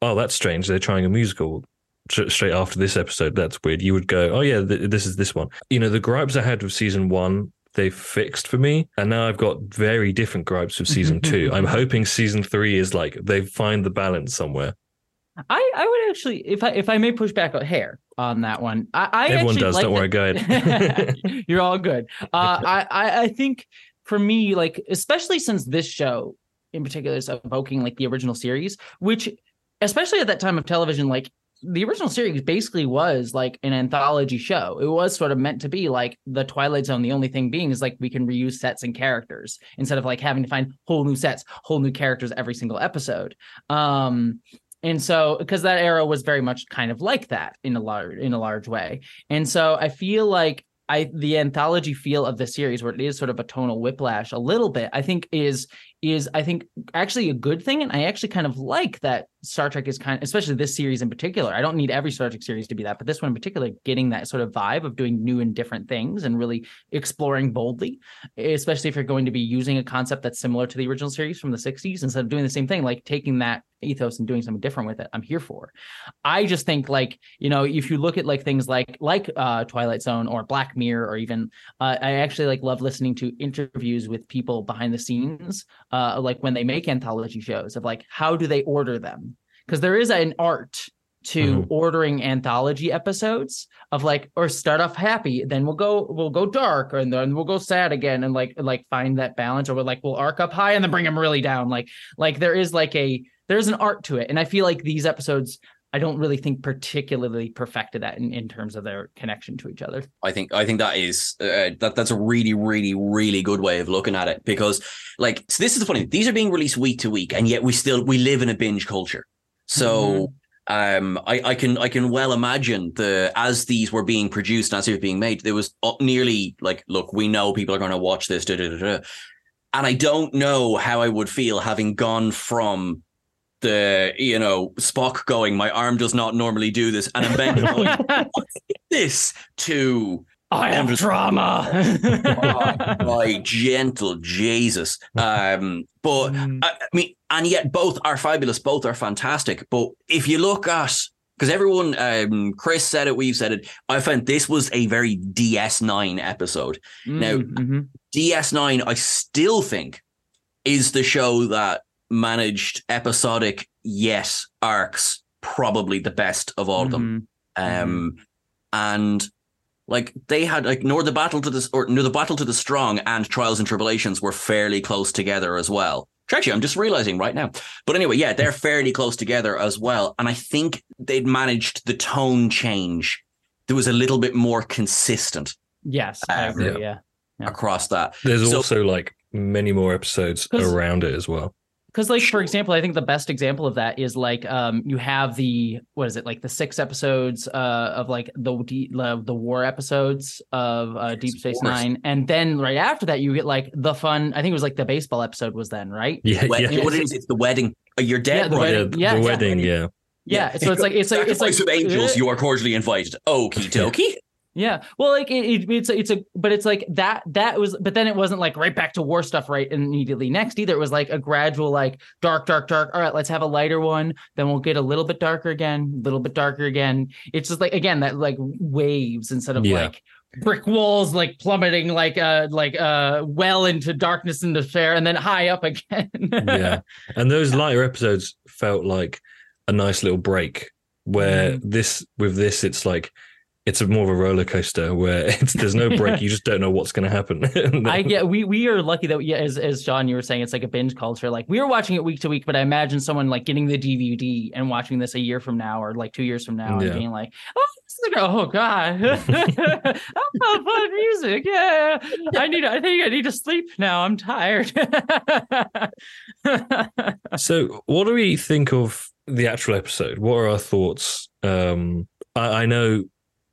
oh, that's strange. They're trying a musical tr- straight after this episode. That's weird. You would go, oh yeah, th- this is this one. You know, the gripes I had with season one, they fixed for me, and now I've got very different gripes with season two. I'm hoping season three is like they find the balance somewhere. I, I would actually, if I if I may push back a hair on that one, I, I Everyone actually does. like Don't worry, go ahead. You're all good. Uh, I, I I think for me, like especially since this show in particular is evoking like the original series, which especially at that time of television, like the original series basically was like an anthology show. It was sort of meant to be like the Twilight Zone. The only thing being is like we can reuse sets and characters instead of like having to find whole new sets, whole new characters every single episode. Um, and so because that era was very much kind of like that in a large in a large way. And so I feel like I the anthology feel of the series where it is sort of a tonal whiplash a little bit, I think is is I think actually a good thing. And I actually kind of like that Star Trek is kind of, especially this series in particular. I don't need every Star Trek series to be that, but this one in particular, getting that sort of vibe of doing new and different things and really exploring boldly, especially if you're going to be using a concept that's similar to the original series from the 60s instead of doing the same thing, like taking that ethos and doing something different with it. I'm here for. I just think like, you know, if you look at like things like like uh Twilight Zone or Black Mirror or even uh, I actually like love listening to interviews with people behind the scenes uh like when they make anthology shows of like how do they order them because there is an art to Mhm. ordering anthology episodes of like or start off happy then we'll go we'll go dark and then we'll go sad again and like like find that balance or we're like we'll arc up high and then bring them really down like like there is like a there's an art to it and i feel like these episodes i don't really think particularly perfected that in, in terms of their connection to each other I think I think that is uh, that that's a really really really good way of looking at it because like so this is the funny thing. these are being released week to week and yet we still we live in a binge culture so um I, I can I can well imagine the as these were being produced and as they were being made there was uh, nearly like look we know people are going to watch this da, da, da. and I don't know how I would feel having gone from the you know Spock going my arm does not normally do this and I'm bending going this to i am drama oh, my gentle Jesus. Um, but Mm. I, I mean, and yet both are fabulous, both are fantastic. But if you look at because everyone, um, Chris said it, we've said it. I found this was a very DS9 episode. Now- Mhm. DS9, I still think, is the show that managed episodic yes arcs probably the best of all of them. Mhm. Um, and like they had like nor the battle to the or nor the battle to the strong and Trials and Tribble-ations were fairly close together as well. Actually, I'm just realizing right now. But anyway, yeah, they're fairly close together as well. And I think they'd managed the tone change. There was a little bit more consistent yes i Um, agree yeah Yeah. across that. There's So- also like many more episodes around it as well. Because like for example i think the best example of that is like um you have the what is it like the six episodes uh of like the D- the, the war episodes of uh deep space Wars. nine and then right after that you get like the fun i think it was like the baseball episode was then right Yeah, Wed- yeah, What it is, it's the wedding. Uh, You're dead, Yeah, the brother. yeah, wedding. Yeah, the yeah. wedding. Yeah, yeah, so it's like it's like it's like Sacrifice of angels. You are cordially invited. Okie dokie. Yeah. Well, like it, it, it's a, it's a, but it's like that, that was, but then it wasn't like right back to war stuff right immediately next either. It was like a gradual, like dark, dark, dark. All right, let's have a lighter one. Then we'll get a little bit darker again, a little bit darker again. It's just like, again, that like waves instead of Yeah. like brick walls, like plummeting, like, uh, like, uh, well into darkness and despair and then high up again. yeah. And those lighter episodes felt like a nice little break. Where Mm. this with this, it's like it's a more of a roller coaster where it's there's no break. you just don't know what's going to happen. And I then- get we we are lucky that yeah, as as John you were saying, it's like a binge culture. Like we were watching it week to week, but I imagine someone like getting the DVD and watching this a year from now or like two years from now Yeah. and being like, oh, this is like, oh god, oh, fun music. Yeah, I need. I think I need to sleep now. I'm tired. So, what do we think of the actual episode? What are our thoughts? Um, I, I know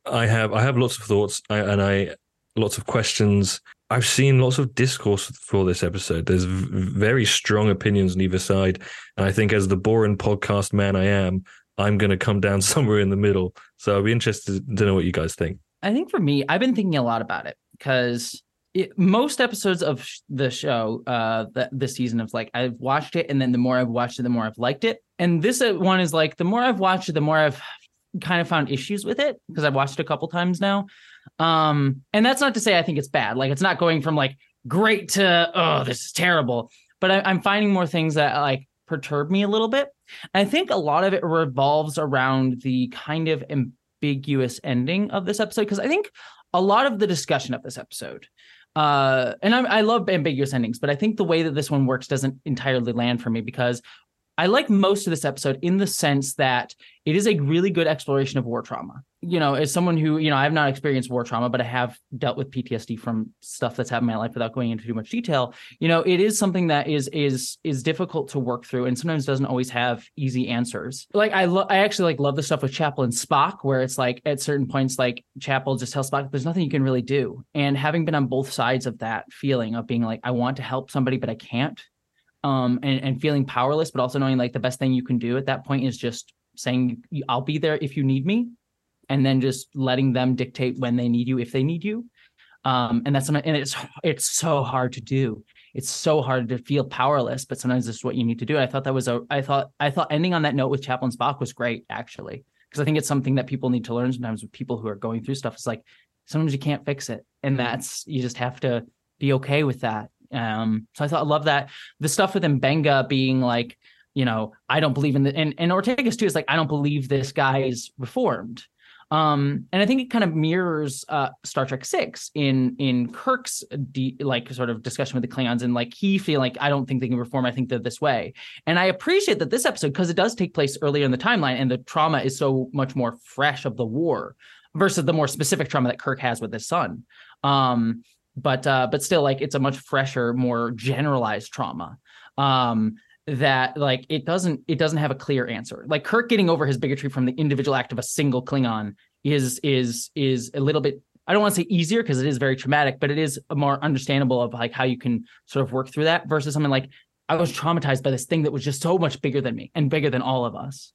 I have I have lots of thoughts and I lots of questions. I've seen lots of discourse for this episode. There's very strong opinions on either side, and I think as the boring podcast man I am, I'm going to come down somewhere in the middle. So I'll be interested to know what you guys think. I think for me, I've been thinking a lot about it because most episodes of the show, uh, the, this season of like I've watched it, and then the more I've watched it, the more I've liked it. And this uh, one is like the more I've watched it, the more I've kind of found issues with it because I've watched it a couple times now. Um, and that's not to say I think it's bad. Like it's not going from like great to oh this is terrible. But I, I'm finding more things that like perturb me a little bit. I think a lot of it revolves around the kind of ambiguous ending of this episode because I think a lot of the discussion of this episode, uh, and I, I love ambiguous endings, but I think the way that this one works doesn't entirely land for me because I like most of this episode in the sense that it is a really good exploration of war trauma. You know, as someone who, you know, I have not experienced war trauma, but I have dealt with PTSD from stuff that's happened in my life without going into too much detail. You know, it is something that is is is difficult to work through and sometimes doesn't always have easy answers. Like I love I actually like love the stuff with Chapel and Spock, where it's like at certain points, like Chapel just tells Spock there's nothing you can really do. And having been on both sides of that feeling of being like, I want to help somebody, but I can't um and, and feeling powerless but also knowing like the best thing you can do at that point is just saying i'll be there if you need me and then just letting them dictate when they need you if they need you. Um and that's and it's it's so hard to do. It's so hard to feel powerless but sometimes this is what you need to do. I thought that was a i thought i thought ending on that note with chapel and spock was great actually because i think it's something that people need to learn sometimes with people who are going through stuff. It's like sometimes you can't fix it and that's you just have to be okay with that um, so I thought I love that. The stuff with Mbenga being like, you know, I don't believe in the and, and Ortegas too is like, I don't believe this guy is reformed. Um, and I think it kind of mirrors uh Star Trek Six in in Kirk's de- like sort of discussion with the Klingons and like he feel like I don't think they can reform. I think they're this way. And I appreciate that this episode because it does take place earlier in the timeline and the trauma is so much more fresh of the war versus the more specific trauma that Kirk has with his son. Um, but uh but still like it's a much fresher more generalized trauma um that like it doesn't it doesn't have a clear answer. Like kirk getting over his bigotry from the individual act of a single klingon is is is a little bit i don't want to say easier because it is very traumatic but it is more understandable of like how you can sort of work through that versus something like i was traumatized by this thing that was just so much bigger than me and bigger than all of us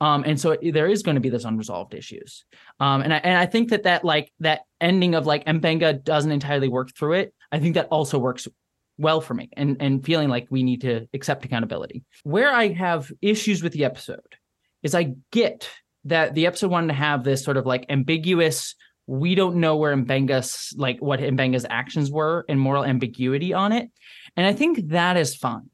um, and so there is going to be this unresolved issues. Um, and I, and I think that that like that ending of like Mbenga doesn't entirely work through it. I think that also works well for me and and feeling like we need to accept accountability. Where I have issues with the episode is I get that the episode wanted to have this sort of like ambiguous we don't know where Mbenga's like what Mbenga's actions were and moral ambiguity on it. And I think that is fine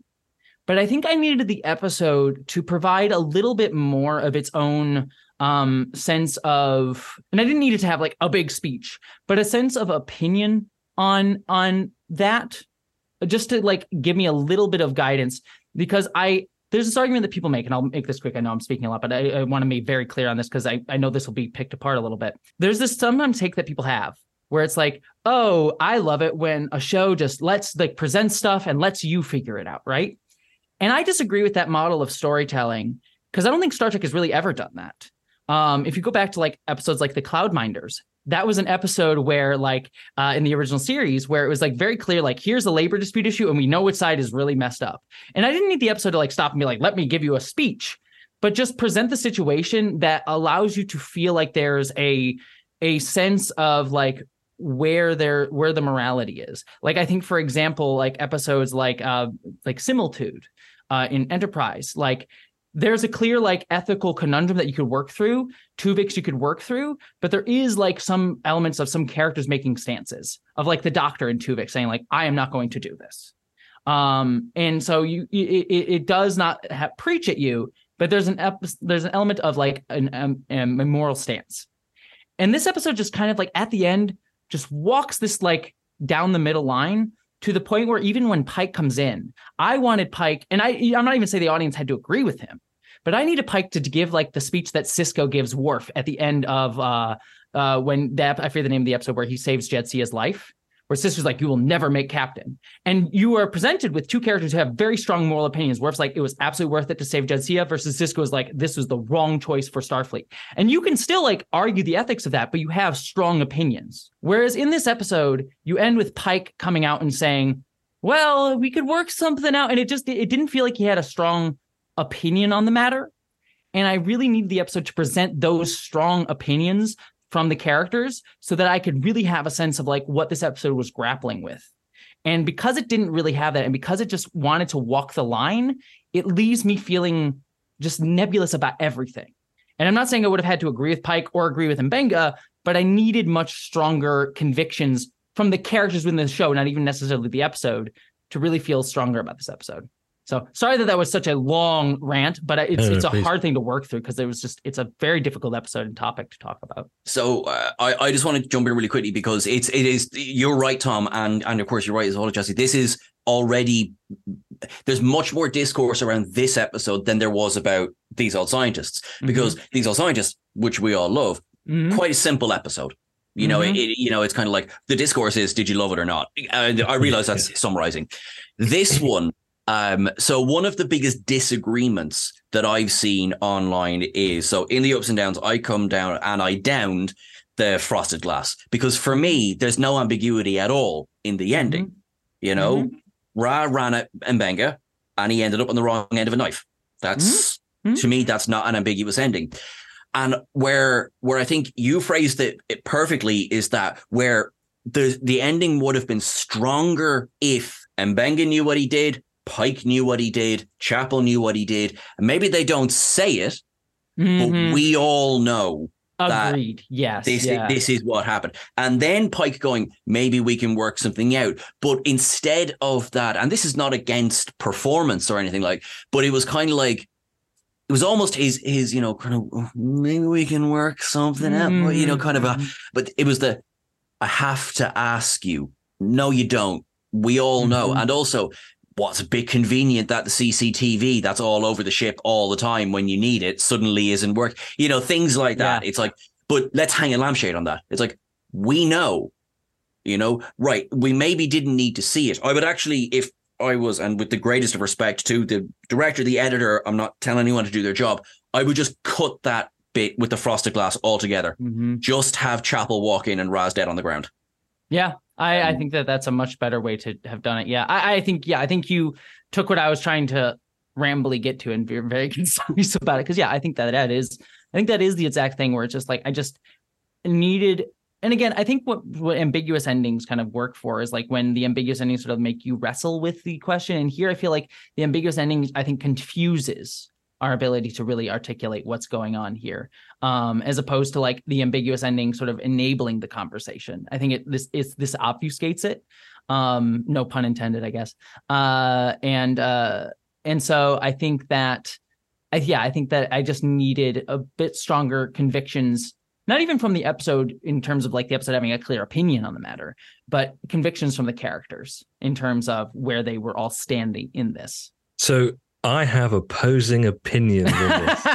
but I think I needed the episode to provide a little bit more of its own um, sense of, and I didn't need it to have like a big speech, but a sense of opinion on on that, just to like give me a little bit of guidance because I there's this argument that people make, and I'll make this quick. I know I'm speaking a lot, but I, I want to be very clear on this because I, I know this will be picked apart a little bit. There's this sometimes take that people have where it's like, oh, I love it when a show just lets like present stuff and lets you figure it out, right? And I disagree with that model of storytelling because I don't think Star Trek has really ever done that. Um, if you go back to like episodes like the Cloudminders, that was an episode where like uh, in the original series where it was like very clear like here's a labor dispute issue and we know which side is really messed up. And I didn't need the episode to like stop and be like let me give you a speech, but just present the situation that allows you to feel like there's a a sense of like where there where the morality is. Like I think for example like episodes like uh like Similitude uh, in Enterprise. Like there's a clear like ethical conundrum that you could work through, Tuvix you could work through, but there is like some elements of some characters making stances of like the Doctor in Tuvix saying like I am not going to do this. Um, and so you it, it, does not preach at you, but there's an ep- there's an element of like an um, a moral stance. And this episode just kind of like at the end just walks this like down the middle line to the point where even when Pike comes in, I wanted Pike, and I I'm not even saying the audience had to agree with him, but I needed Pike to, give like the speech that Sisko gives Worf at the end of uh uh when that I forget the name of the episode where he saves Jadzia's life where Sisko's like, you will never make captain. And you are presented with two characters who have very strong moral opinions. Worf's like, it was absolutely worth it to save Jadzia versus Sisko is like, this was the wrong choice for Starfleet. And you can still like argue the ethics of that, but you have strong opinions. Whereas in this episode, you end with Pike coming out and saying, well, we could work something out. And it just, it didn't feel like he had a strong opinion on the matter. And I really need the episode to present those strong opinions from the characters so that I could really have a sense of like what this episode was grappling with. And because it didn't really have that, and because it just wanted to walk the line, it leaves me feeling just nebulous about everything. And I'm not saying I would have had to agree with Pike or agree with Mbenga, but I needed much stronger convictions from the characters within the show, not even necessarily the episode, to really feel stronger about this episode. So sorry that that was such a long rant, but it's No, no, it's a please. hard thing to work through because it was just it's a very difficult episode and topic to talk about. So uh, I, I just want to jump in really quickly because it's it is you're right, Tom, and and of course you're right as well, Jessie. This is already there's much more discourse around this episode than there was about these old scientists because these old scientists, which we all love, Mhm. quite a simple episode. You know, Mhm. it, it- you know, it's kind of like the discourse is, did you love it or not? And I realize that's summarizing. This one, um, so one of the biggest disagreements that I've seen online is so in the ups and downs, I come down and I downed the frosted glass because for me, there's no ambiguity at all in the ending. You know, Rah ran at Mbenga and he ended up on the wrong end of a knife. That's Mhm. to me, that's not an ambiguous ending. And where where I think you phrased it, it perfectly is that where the the ending would have been stronger if Mbenga knew what he did, Pike knew what he did, Chapel knew what he did. And maybe they don't say it, Mhm. but we all know that Agreed. Yes. this yeah. this is what happened. And then Pike going, maybe we can work something out. But instead of that, and this is not against performance or anything like, but it was kind of like it was almost his his, you know, kind of "Oh, maybe we can work something out. You know, kind of a Mhm. but it was the I have to ask you. No, you don't. We all know. Mhm. And also, what's a bit convenient that the CCTV that's all over the ship all the time when you need it suddenly isn't work. You know, things like that. Yeah. It's like, but let's hang a lampshade on that. It's like, we know, you know, right. We maybe didn't need to see it. I would actually, if I was, and with the greatest of respect to the director, the editor, I'm not telling anyone to do their job. I would just cut that bit with the frosted glass altogether. Mhm. Just have Chapel walk in and Rah's dead on the ground. Yeah, I, I Um, think that that's a much better way to have done it. Yeah, I, I think yeah, I think you took what I was trying to rambly get to and be very concise about it because yeah, I think that that is I think that is the exact thing where it's just like I just needed. And again, I think what what ambiguous endings kind of work for is like when the ambiguous endings sort of make you wrestle with the question. And here, I feel like the ambiguous ending I think confuses our ability to really articulate what's going on here um, as opposed to like the ambiguous ending sort of enabling the conversation. I think it this is this obfuscates it. Um, no pun intended, I guess. Uh, and uh, and so I think that, I, yeah, I think that I just needed a bit stronger convictions, not even from the episode in terms of like the episode having a clear opinion on the matter, but convictions from the characters in terms of where they were all standing in this. So I have opposing opinions on this.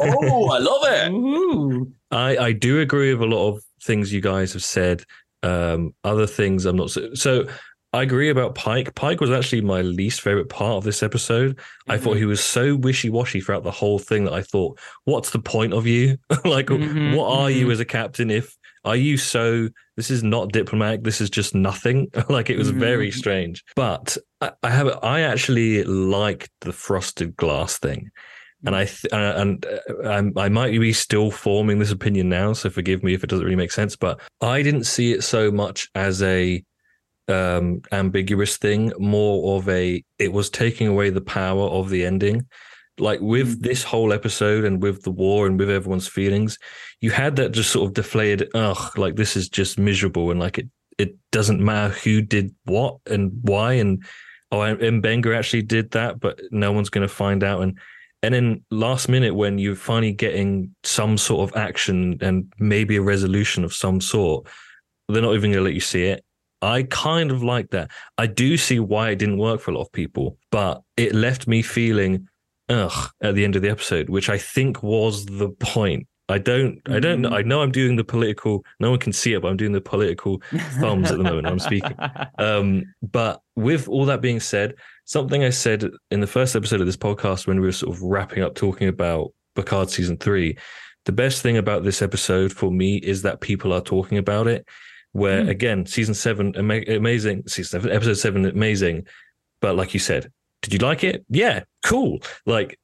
oh, I love it. Ooh. I, I do agree with a lot of things you guys have said. Um, other things I'm not so. So I agree about Pike. Pike was actually my least favorite part of this episode. I thought he was so wishy washy throughout the whole thing that I thought, what's the point of you? like, Mhm, what are you mhm. as a captain? If are you so? This is not diplomatic. This is just nothing. like it was very Mhm. strange. But I, I have. I actually liked the frosted glass thing and I th- uh, and uh, I'm, I might be still forming this opinion now, so forgive me if it doesn't really make sense. But I didn't see it so much as a um, ambiguous thing, more of a it was taking away the power of the ending. Like with mm. this whole episode and with the war and with everyone's feelings, you had that just sort of deflated, ugh, like this is just miserable and like it it doesn't matter who did what and why and oh Mbenga actually did that, but no one's going to find out and And then last minute, when you're finally getting some sort of action and maybe a resolution of some sort, they're not even going to let you see it. I kind of like that. I do see why it didn't work for a lot of people, but it left me feeling ugh at the end of the episode, which I think was the point. I don't, I don't. Mm. I know I'm doing the political, no one can see it, but I'm doing the political thumbs at the moment. I'm speaking. Um, but with all that being said, something I said in the first episode of this podcast when we were sort of wrapping up talking about Picard season three, the best thing about this episode for me is that people are talking about it. Where Mm. again, season seven, ama- amazing. Season seven, episode seven, amazing. But like you said, did you like it? Yeah, cool. Like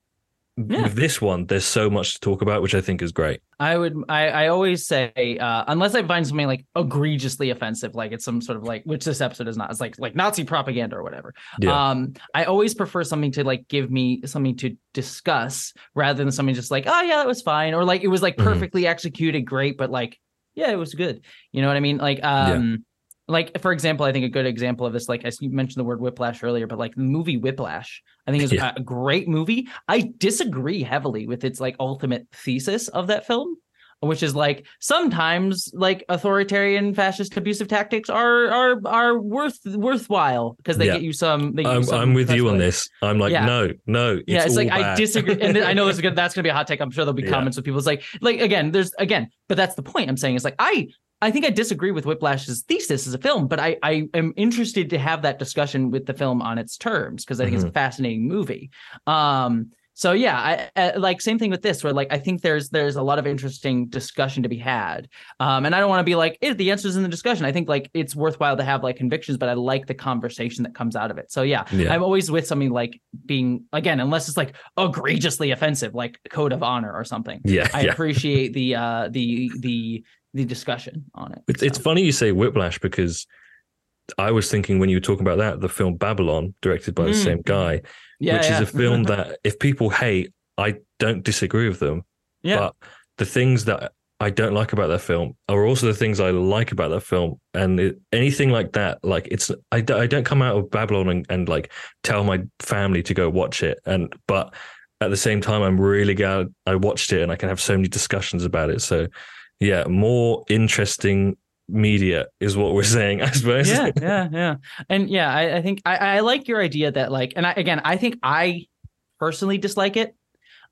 Yeah. with this one, there's so much to talk about, which I think is great. I would I, I always say uh unless I find something like egregiously offensive, like it's some sort of like which this episode is not, it's like like Nazi propaganda or whatever. Yeah. Um I always prefer something to like give me something to discuss rather than something just like, oh yeah, that was fine. Or like it was like Mhm. perfectly executed, great, but like, yeah, it was good. You know what I mean? Like um like for example, I think a good example of this, like as you mentioned the word whiplash earlier, but like the movie Whiplash, I think is Yeah. a great movie. I disagree heavily with its like ultimate thesis of that film, which is like sometimes like authoritarian, fascist, abusive tactics are are are worth worthwhile because they Yeah. get you some. They get I'm, some I'm with you on this. I'm like, Yeah. no, no. It's yeah, it's like all I disagree, and I know this is good. That's gonna be a hot take. I'm sure there'll be comments with people. It's like, like again, there's again, but that's the point I'm saying. Is like I, I think I disagree with Whiplash's thesis as a film, but I, I am interested to have that discussion with the film on its terms because I think it's Mm-hmm. a fascinating movie. Um, so yeah, I, I like same thing with this, where like I think there's there's a lot of interesting discussion to be had, um, and I don't want to be like eh, the answers in the discussion. I think like it's worthwhile to have like convictions, but I like the conversation that comes out of it. So yeah, Yeah. I'm always with something like being again, unless it's like egregiously offensive, like code of honor or something. Yeah, I yeah. appreciate the uh the the the discussion on it. It's, it's funny you say Whiplash because I was thinking when you were talking about that, the film Babylon, directed by the Mm. same guy, yeah, which yeah. is a film that if people hate, I don't disagree with them. yeah. But the things that I don't like about that film are also the things I like about that film. And it, anything like that, like it's, I, don't- I don't come out of Babylon and, and like tell my family to go watch it. And, but at the same time, I'm really glad I watched it and I can have so many discussions about it. So yeah, more interesting media is what we're saying, I suppose. yeah, yeah, yeah. And yeah, I, I think I, I like your idea that like, and I, again, I think I personally dislike it.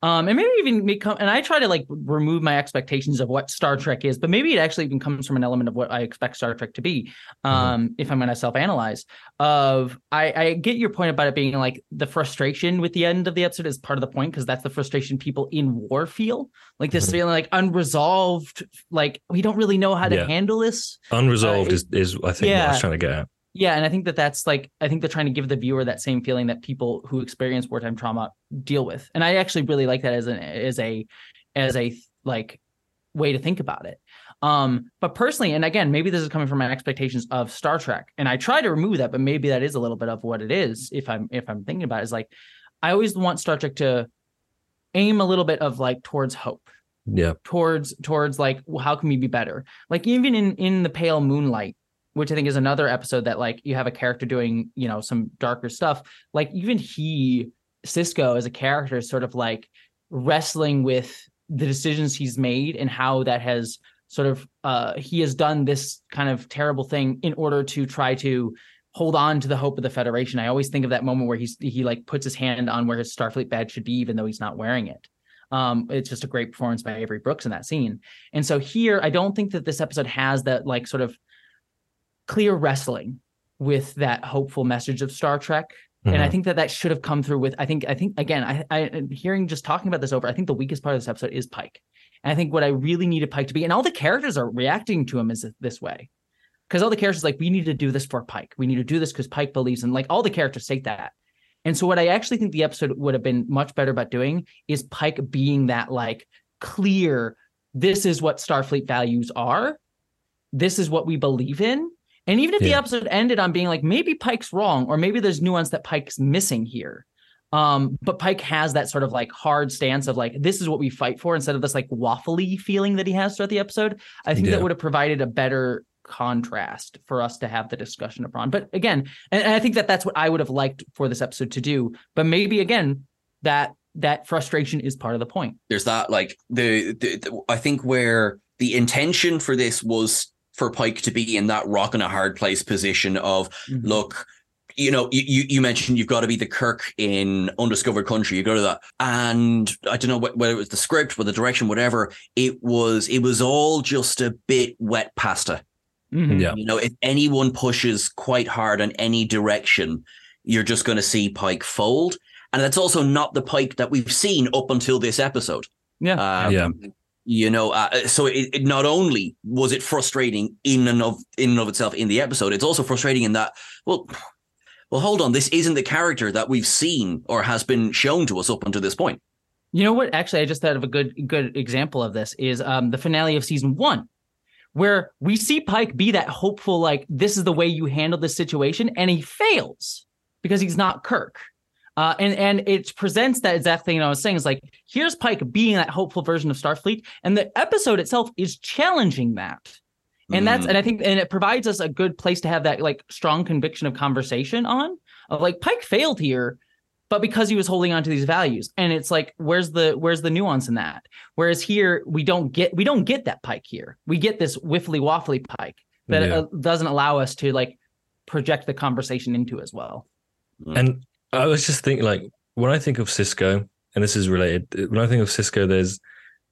Um, and maybe even become, and I try to like remove my expectations of what Star Trek is, but maybe it actually even comes from an element of what I expect Star Trek to be. Um, if I'm going to self-analyze, of I, I get your point about it being like the frustration with the end of the episode is part of the point because that's the frustration people in war feel, like this Mhm. feeling like unresolved, like we don't really know how to Yeah. handle this. Unresolved Uh, is, is, I think, what I was trying to get at. Yeah, and I think that that's like I think they're trying to give the viewer that same feeling that people who experience wartime trauma deal with, and I actually really like that as an as a as a like way to think about it. Um, but personally, and again, maybe this is coming from my expectations of Star Trek, and I try to remove that, but maybe that is a little bit of what it is. If I'm if I'm thinking about it, is like I always want Star Trek to aim a little bit of like towards hope Yeah. towards towards like well, how can we be better like even in in the pale moonlight which i think is another episode that like you have a character doing you know some darker stuff. Like even he sisko as a character is sort of like wrestling with the decisions he's made and how that has sort of uh he has done this kind of terrible thing in order to try to hold on to the hope of the federation. I always think of that moment where he's he like puts his hand on where his starfleet badge should be even though he's not wearing it. Um, it's just a great performance by Avery Brooks in that scene. And so here, I don't think that this episode has that like sort of clear wrestling with that hopeful message of Star Trek. And I Mhm. think that that should have come through with. I think. I think again. I, I hearing just talking about this over. I think the weakest part of this episode is Pike. And I think what I really needed Pike to be, and all the characters are reacting to him is this way, because all the characters like we need to do this for Pike. We need to do this because Pike believes in. Like all the characters say that. And so what I actually think the episode would have been much better about doing is Pike being that like clear, this is what Starfleet values are. This is what we believe in. And even if the episode ended on being like, maybe Pike's wrong, or maybe there's nuance that Pike's missing here. Um, but Pike has that sort of like hard stance of like, this is what we fight for instead of this like waffly feeling that he has throughout the episode. I think Yeah. that would have provided a better contrast for us to have the discussion upon. But again, and, and I think that that's what I would have liked for this episode to do. But maybe again, that that frustration is part of the point. There's that like the, the, the I think where the intention for this was for Pike to be in that rock and a hard place position of Mhm. look, you know, you, you you mentioned you've got to be the Kirk in undiscovered country. You go to that, and I don't know whether it was the script, or the direction, whatever. It was it was all just a bit wet pasta. Mhm. Yeah. You know, if anyone pushes quite hard in any direction, you're just going to see Pike fold, and that's also not the Pike that we've seen up until this episode. Yeah. Um, Yeah. You know, uh, so it, it not only was it frustrating in and of in and of itself in the episode, it's also frustrating in that well, well, hold on, this isn't the character that we've seen or has been shown to us up until this point. You know what? Actually, I just thought of a good good example of this is um, the finale of season one, where we see Pike be that hopeful, like this is the way you handle this situation, and he fails because he's not Kirk. Uh, and and it presents that exact thing I was saying is like here's Pike being that hopeful version of Starfleet, and the episode itself is challenging that. And that's Mhm. and I think and it provides us a good place to have that like strong conviction of conversation on of like Pike failed here, but because he was holding on to these values and it's like where's the where's the nuance in that whereas here we don't get we don't get that pike here we get this whiffly waffly pike that Yeah. uh, doesn't allow us to like project the conversation into as well And I was just thinking, like, when I think of Sisko, and this is related, when I think of Sisko, there's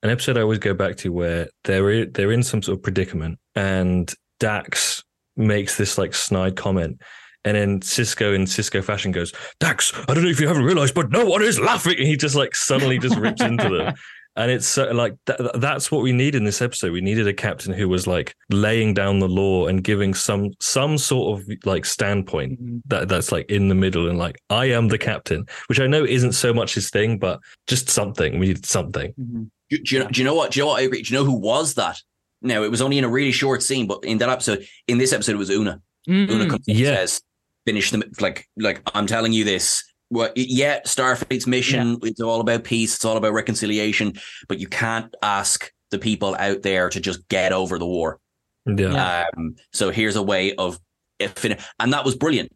an episode I always go back to where they're they're in some sort of predicament, and Dax makes this like snide comment, and then Sisko in Cisco fashion goes, "Dax, I don't know if you haven't realized, but no one is laughing," and he just like suddenly just rips into them. And it's so, like th- that's what we need in this episode. We needed a captain who was like laying down the law and giving some some sort of like standpoint that that's like in the middle and like I am the captain, which I know isn't so much his thing, but just something. We need something. Do, do you know, do you know what? Do you know what I agree? Do you know who was that? Now it was only in a really short scene, but in that episode, in this episode, it was Una. Mhm. Una comes and Yeah. says, "Finish them." Like, like I'm telling you this. Well, yeah, Starfleet's mission it's all about peace. It's all about reconciliation. But you can't ask the people out there to just get over the war. Yeah. Yeah. Um, so here's a way of if and that was brilliant.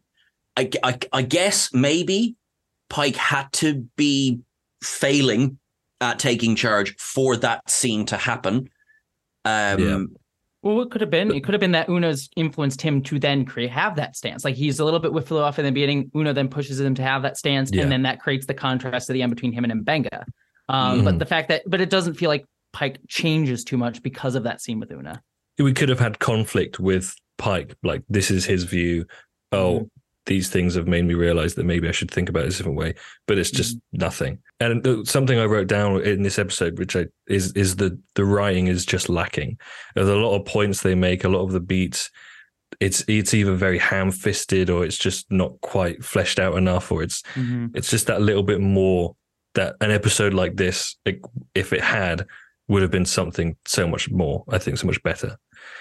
I, I, I guess maybe Pike had to be failing at taking charge for that scene to happen. Um, Yeah. Well what could have been it could have been that una's influenced him to then create have that stance like he's a little bit whiffly off in the beginning una then pushes him to have that stance Yeah. and then that creates the contrast at the end between him and Mbenga. um but Mhm. the fact that but it doesn't feel like pike changes too much because of that scene with una We could have had conflict with Pike. Like this is his view. Oh, these things have made me realize that maybe I should think about it a different way. But it's just nothing. And the, something I wrote down in this episode, which I is is the the writing is just lacking. There's a lot of points they make, a lot of the beats. It's it's either very ham fisted or it's just not quite fleshed out enough, or it's it's just that little bit more that an episode like this, if it had, would have been something so much more. I think so much better.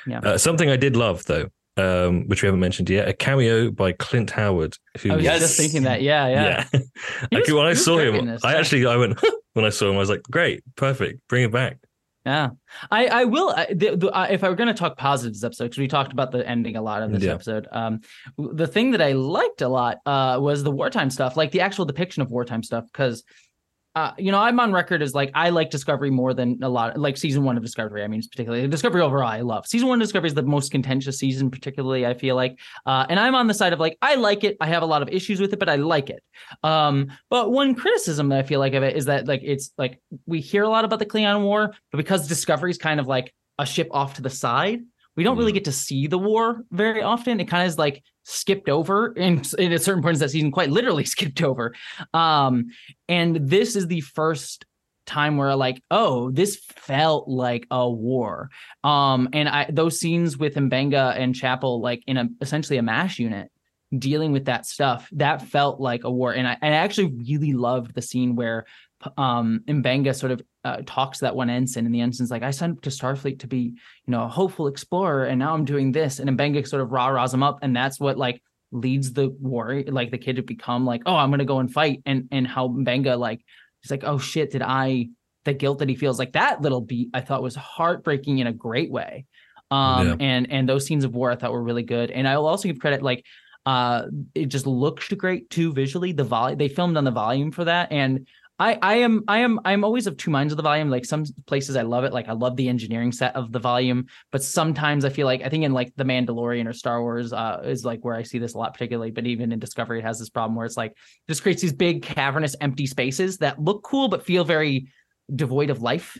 Yeah. Uh, something I did love though, um, which we haven't mentioned yet, a cameo by Clint Howard. Who i was Yes. just thinking that yeah yeah, yeah. Like, was- when I saw him, this, I actually I went when I saw him. I was like, great, perfect, bring it back. Yeah, I I will. I- The, the, if I were going to talk positives episode, because we talked about the ending a lot of this Yeah. episode. Um, the thing that I liked a lot uh was the wartime stuff, like the actual depiction of wartime stuff, because. Uh, you know, I'm on record as like I like Discovery more than a lot, like season one of Discovery. I mean, particularly Discovery overall, I love season one. of Discovery is the most contentious season, particularly. I feel like, uh, and I'm on the side of like I like it. I have a lot of issues with it, but I like it. Um, but one criticism that I feel like of it is that like it's like we hear a lot about the Klingon War, but because Discovery is kind of like a ship off to the side, we don't really get to see the war very often. It kind of is like skipped over in, in at certain points that season, quite literally skipped over. Um, and this is the first time where like, oh, this felt like a war. Um, and I those scenes with Mbenga and Chapel, like in a essentially a mash unit, dealing with that stuff, that felt like a war. And I, and I actually really loved the scene where um Mbenga sort of uh, talks to that one ensign and the ensign's like I sent up to Starfleet to be you know a hopeful explorer and now I'm doing this and Mbenga sort of rah rahs him up and that's what like leads the war like the kid to become like oh I'm gonna go and fight and and how Mbenga like he's like oh shit did I the guilt that he feels like that little beat I thought was heartbreaking in a great way um Yeah. and and those scenes of war I thought were really good and I'll also give credit like uh it just looked great too visually the volume they filmed on the volume for that and I, I am I am I'm always of two minds of the volume. Like some places I love it, like I love the engineering set of the volume, but sometimes I feel like I think in like the Mandalorian or Star Wars uh, is like where I see this a lot, particularly. But even in Discovery, it has this problem where it's like this creates these big cavernous empty spaces that look cool but feel very devoid of life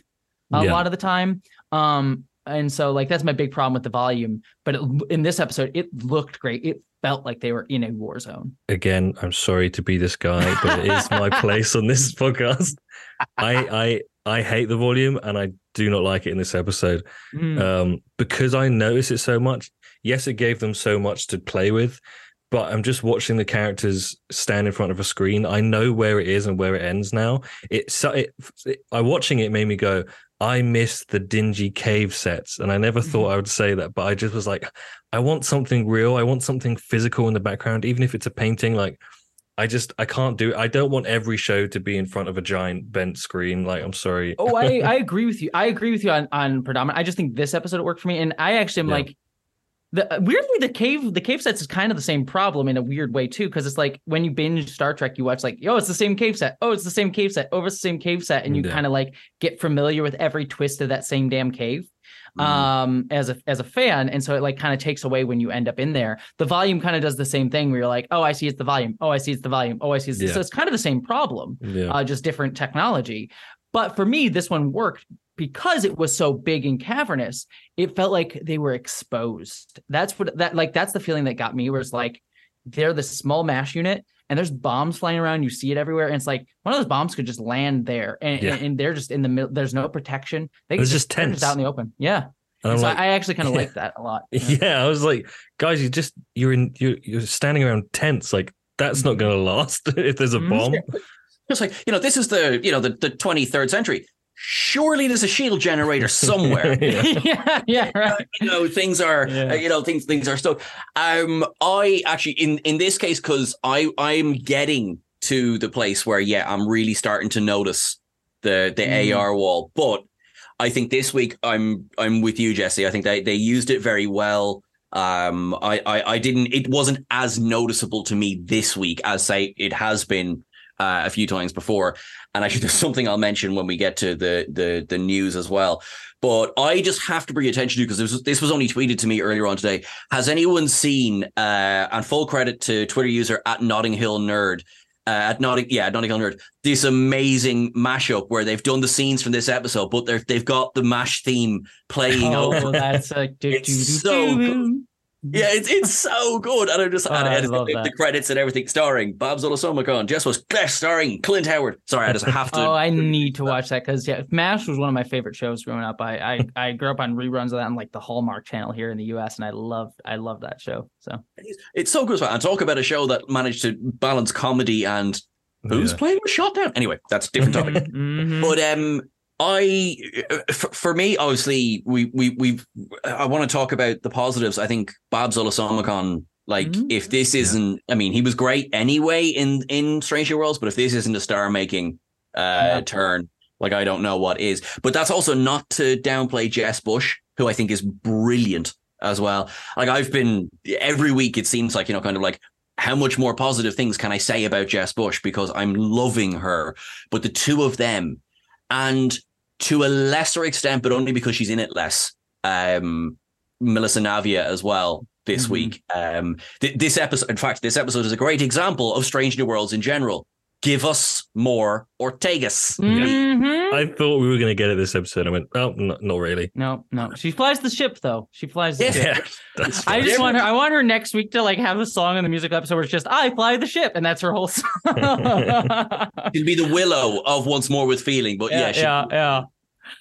a Yeah. lot of the time. Um, and so like that's my big problem with the volume. But it, in this episode, it looked great. It felt like they were in a war zone. Again, I'm sorry to be this guy, but it is my place on this podcast. I I I hate the volume and I do not like it in this episode. Mm. um, because I notice it so much. Yes, it gave them so much to play with, but I'm just watching the characters stand in front of a screen. I know where it is and where it ends now. It, so it, it I watching it made me go, I miss the dingy cave sets, and I never mm-hmm. thought I would say that, but I just was like, I want something real. I want something physical in the background, even if it's a painting. Like, I just I can't do. I don't want every show to be in front of a giant bent screen. Like, I'm sorry. oh, I, I agree with you. I agree with you on on predominant. I just think this episode worked for me, and I actually am Yeah. like. The, weirdly, the cave the cave sets is kind of the same problem in a weird way too, because it's like when you binge Star Trek, you watch like, oh, it's the same cave set. Oh, it's the same cave set. Oh, it's the same cave set, and you Yeah. kind of like get familiar with every twist of that same damn cave. Mhm. um as a as a fan and so it like kind of takes away when you end up in there the volume kind of does the same thing where you're like oh i see it's the volume oh i see it's the volume oh i see it's Yeah. so it's kind of the same problem Yeah. uh, just different technology. But for me, this one worked because it was so big and cavernous. It felt like they were exposed. That's what that like. That's the feeling that got me. was like they're the small mash unit, and there's bombs flying around. You see it everywhere, and it's like one of those bombs could just land there, and, Yeah. and, and they're just in the middle. There's no protection. They could It's just they're tense. out in the open. Yeah. And I'm so like- I actually kind of Yeah. like that a lot. Yeah, I was like, guys, you just you're in you're you're standing around tents. Like that's not going to last if there's a Mhm. bomb. It's like, you know, this is the, you know, the, the 23rd century. Surely there's a shield generator somewhere. Yeah. yeah, yeah, right. you know things are Yeah. uh, you know things things are stuck um i actually in in this case because i i'm getting to the place where yeah i'm really starting to notice the the Mm. ar wall but i think this week i'm i'm with you jessie i think they they used it very well um i i, I didn't it wasn't as noticeable to me this week as say it has been uh, a few times before and actually there's something i'll mention when we get to the the the news as well but I just have to bring attention to because this was, this was only tweeted to me earlier on today. Has anyone seen? Uh, and full credit to Twitter user at Notting Hill Nerd. Uh, at Notting, yeah, Notting Hill Nerd. This amazing mashup where they've done the scenes from this episode, but they're they've got the mash theme playing Oh, over. that's like It's so do. Yeah, it's it's so good, and I'm just Oh, and I editing love the, that. the credits and everything, starring Babs Olusanmokun, Jess was guest starring Clint Howard. Sorry, I just have to. Oh, I need to watch that because yeah, MASH was one of my favorite shows growing up. I, I I grew up on reruns of that on like the Hallmark Channel here in the U.S. and I love I love that show. So It's so good. And talk about a show that managed to balance comedy and who's Yeah. playing with shot down. Anyway, that's a different topic. Mhm. but um, I for, for me, obviously, we we we I want to talk about the positives. I think Babs Olusanmokun. Like, Mhm. if this isn't, I mean, he was great anyway in in Stranger Worlds, but if this isn't a star making uh Yeah. turn, like I don't know what is. But that's also not to downplay Jess Bush, who I think is brilliant as well. Like I've been every week, it seems like you know, kind of like how much more positive things can I say about Jess Bush because I'm loving her. But the two of them, and to a lesser extent, but only because she's in it less, um, Melissa Navia as well this Mhm. week. Um, th- this episode, in fact, this episode is a great example of Strange New Worlds in general. Give us more Ortegas. Mhm. I thought we were going to get it this episode. I went, oh, no, not really. no, no, she flies the ship though. She flies the ship. Yeah, that's I just want her. I want her next week to like have a song in the music episode where it's just "I fly the ship" and that's her whole song. She'll be the Willow of Once More with Feeling, but yeah, yeah, she, yeah, yeah.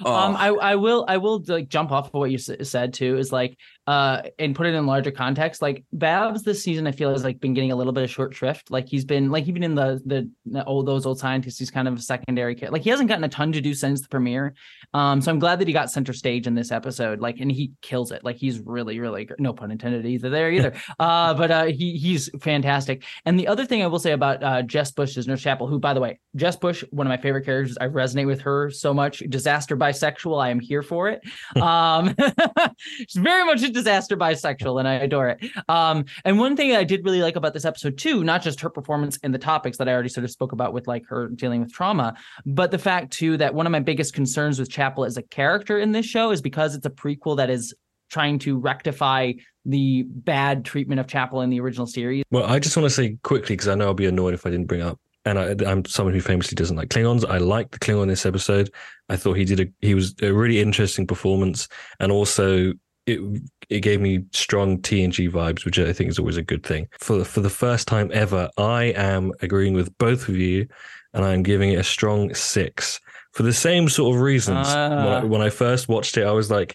oh, Um, I, I will, I will like jump off of what you s- said too. Is like, uh, and put it in larger context. Like Babs this season, I feel has like been getting a little bit of short shrift. Like he's been like even in the the, the old those old scientists, he's kind of a secondary. Character. Like he hasn't gotten a ton to do since the premiere. Um, so I'm glad that he got center stage in this episode. Like, and he kills it. Like he's really, really no pun intended either there either. uh, but uh, he he's fantastic. And the other thing I will say about uh, Jess Bush is Nurse Chapel, who by the way, Jess Bush, one of my favorite characters. I resonate with her so much. Disaster bisexual. I am here for it. Um, she's very much a disaster bisexual, and I adore it. Um, and one thing I did really like about this episode too, not just her performance and the topics that I already sort of spoke about with like her dealing with trauma, but the fact too that one of my biggest concerns with Chapel as a character in this show is because it's a prequel that is trying to rectify the bad treatment of Chapel in the original series. Well, I just want to say quickly because I know I'll be annoyed if I didn't bring up. And I, I'm someone who famously doesn't like Klingons. I liked the Klingon in this episode. I thought he did a he was a really interesting performance, and also it it gave me strong TNG vibes, which I think is always a good thing. For for the first time ever, I am agreeing with both of you, and I'm giving it a strong six for the same sort of reasons. When, I, Ah. when I first watched it, I was like,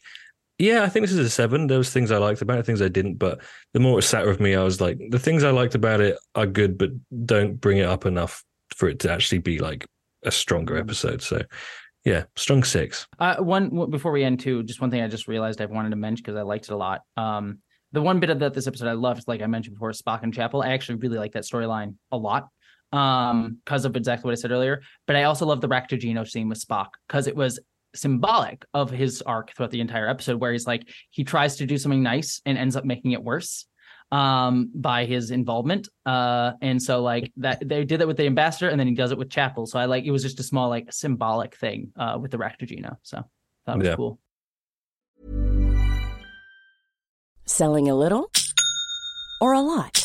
yeah, I think this is a seven. There was things I liked about it, things I didn't. But the more it sat with me, I was like, the things I liked about it are good, but don't bring it up enough for it to actually be like a stronger episode. So, yeah, strong six. Uh, one before we end too, just one thing I just realized I wanted to mention because I liked it a lot. Um, the one bit of that this episode I loved, like I mentioned before, Spock and Chapel. I actually really like that storyline a lot. Um, because of exactly what I said earlier. But I also love the Raktajino scene with Spock because it was symbolic of his arc throughout the entire episode, where he's like he tries to do something nice and ends up making it worse um by his involvement uh and so like that they did that with the ambassador and then he does it with chapel so i like it was just a small like symbolic thing uh with the Raktajino. so that was Yeah. cool Selling a little or a lot?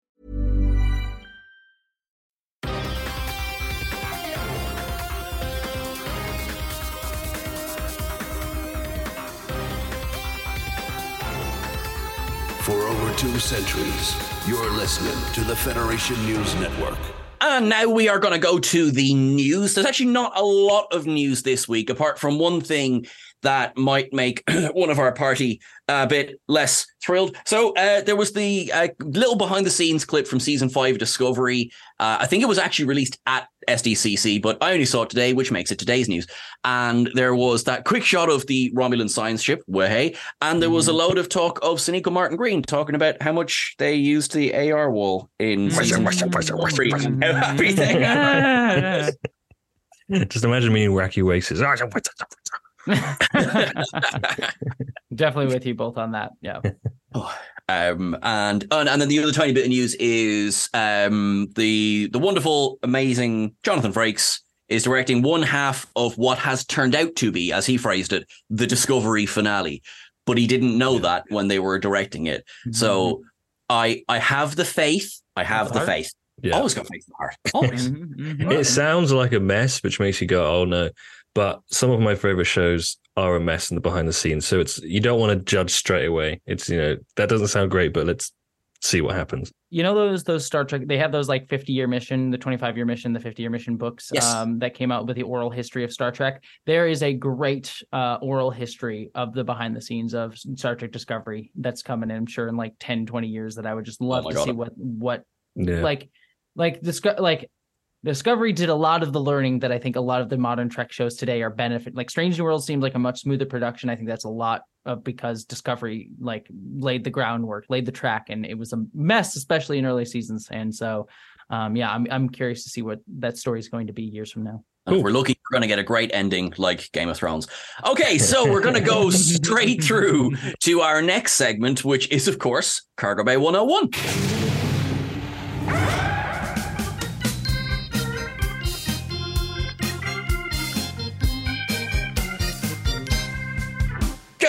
Two centuries, you're listening to the Federation News Network. And now we are going to go to the news. There's actually not a lot of news this week, apart from one thing that might make one of our party a bit less thrilled. So uh, there was the uh, little behind the scenes clip from season five Discovery. Uh, I think it was actually released at SDCC, but I only saw it today, which makes it today's news. And there was that quick shot of the Romulan science ship, Wahey, and there was a load of talk of Sonequa Martin Green talking about how much they used the AR wall in season three and how happy they are. Just imagine me in wacky races. Definitely with you both on that. Yeah. Oh, Um, and, and and then the other tiny bit of news is um, the the wonderful, amazing Jonathan Frakes is directing one half of what has turned out to be, as he phrased it, the Discovery finale. But he didn't know that when they were directing it. So I I have the faith. I have With the faith. Yeah. Always got faith in the heart. Always. Mhm, mhm. It sounds like a mess, which makes you go, "Oh no!" But some of my favorite shows are a mess in the behind the scenes, so it's you don't want to judge straight away. It's you know that doesn't sound great, but let's see what happens. you know those those Star Trek they have those like 50 year mission, the 25 year mission, the 50 year mission books Yes. um that came out with the oral history of Star Trek. There is a great uh oral history of the behind the scenes of Star Trek Discovery that's coming in, I'm sure in like 10 20 years that I would just love my to God. see what what Yeah, like like discuss like Discovery did a lot of the learning that I think a lot of the modern Trek shows today are benefit. Like Strange New World seemed like a much smoother production. I think that's a lot of because Discovery like laid the groundwork, laid the track, and it was a mess, especially in early seasons. And so, um, yeah, I'm I'm curious to see what that story is going to be years from now. And if we're lucky, we're going to get a great ending like Game of Thrones. Okay, so we're going to go straight through to our next segment, which is, of course, Cargo Bay 101.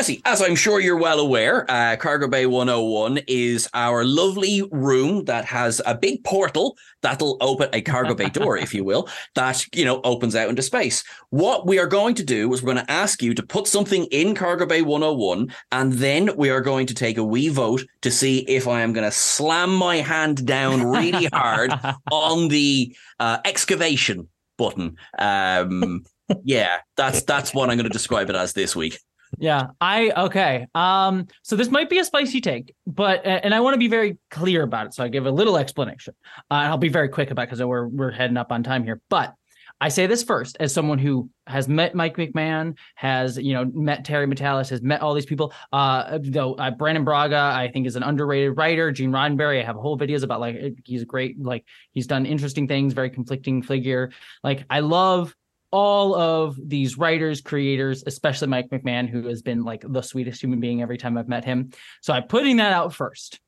Jessie, as I'm sure you're well aware, uh, Cargo Bay 101 is our lovely room that has a big portal that'll open a cargo bay door, if you will, that, you know, opens out into space. What we are going to do is we're going to ask you to put something in Cargo Bay 101, and then we are going to take a wee vote to see if I am going to slam my hand down really hard on the uh, excavation button. Um, yeah, that's that's what I'm going to describe it as this week. Yeah, I okay. Um, so this might be a spicy take, but and I want to be very clear about it. So I give a little explanation, uh, and I'll be very quick about because we're we're heading up on time here. But I say this first as someone who has met Mike McMahan, has you know met Terry Matalas, has met all these people. Uh, though uh, Brannon Braga, I think is an underrated writer. Gene Roddenberry, I have whole videos about like he's great like he's done interesting things, very conflicting figure. Like I love all of these writers, creators, especially Mike McMahan, who has been like the sweetest human being every time I've met him. So I'm putting that out first.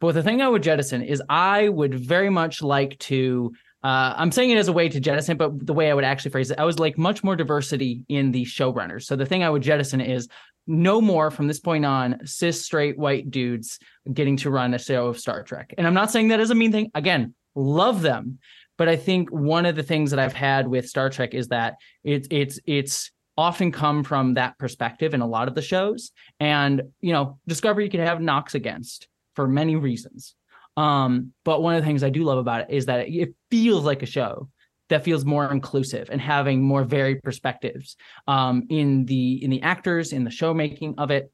But the thing I would jettison is I would very much like to. Uh, I'm saying it as a way to jettison, but the way I would actually phrase it, I was like much more diversity in the showrunners. So the thing I would jettison is no more from this point on cis straight white dudes getting to run a show of Star Trek. And I'm not saying that as a mean thing. Again, love them. But I think one of the things that I've had with Star Trek is that it's it's it's often come from that perspective in a lot of the shows. And you know, Discovery could have knocks against for many reasons. Um, but one of the things I do love about it is that it feels like a show that feels more inclusive and having more varied perspectives um, in the in the actors, in the show making of it.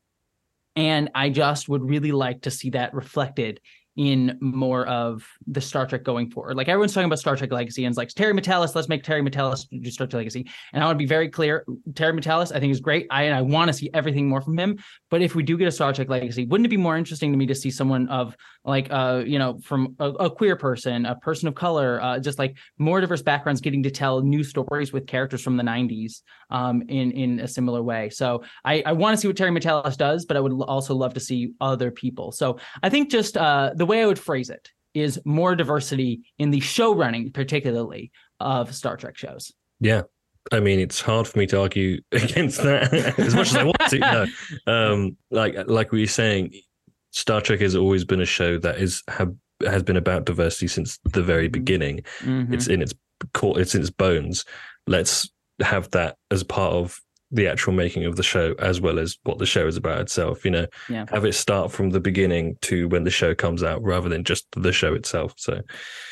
And I just would really like to see that reflected in more of the Star Trek going forward. Like everyone's talking about Star Trek Legacy and it's like Terry Matalas, let's make Terry Matalas do Star Trek Legacy. And I want to be very clear, Terry Matalas I think is great. I and I want to see everything more from him. But if we do get a Star Trek Legacy, wouldn't it be more interesting to me to see someone of like uh you know from a, a queer person, a person of color, uh, just like more diverse backgrounds, getting to tell new stories with characters from the '90s um, in in a similar way. So I I want to see what Terry Matalas does, but I would also love to see other people. So I think just uh the way I would phrase it is more diversity in the show running, particularly of Star Trek shows. Yeah. I mean, it's hard for me to argue against that as much as I want to. No. Um, like like we were saying, Star Trek has always been a show that is have has been about diversity since the very beginning. Mhm. It's in its core, it's in its bones. Let's have that as part of the actual making of the show, as well as what the show is about itself. You know, Yeah. have it start from the beginning to when the show comes out, rather than just the show itself. So,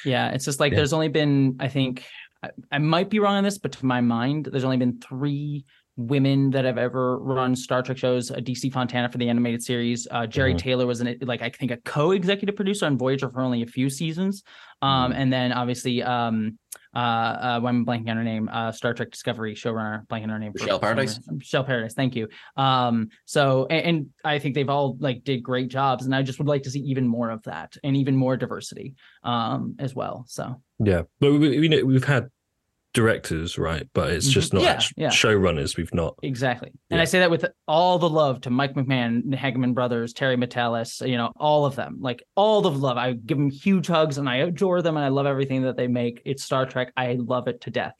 Yeah, it's just like Yeah. there's only been, I think, I, I might be wrong on this, but to my mind, there's only been three women that have ever run Star Trek shows. Uh, DC Fontana for the animated series. Uh, Jeri Mhm. Taylor was an like I think a co-executive producer on Voyager for only a few seasons. Um, and then obviously, um, uh, uh, when I'm blanking on her name, uh, Star Trek Discovery showrunner, blanking on her name. for- Michelle Paradise? Michelle Paradise. Thank you. Um, so and, and I think they've all like did great jobs, and I just would like to see even more of that and even more diversity, um, as well. So yeah, but we, we know we've had directors, right? But it's just Mhm. not Yeah, yeah. showrunners. We've not. Exactly. And Yeah. I say that with all the love to Mike McMahan, Hageman Brothers, Terry Matalas, you know, all of them. Like all the love. I give them huge hugs and I adore them and I love everything that they make. It's Star Trek. I love it to death.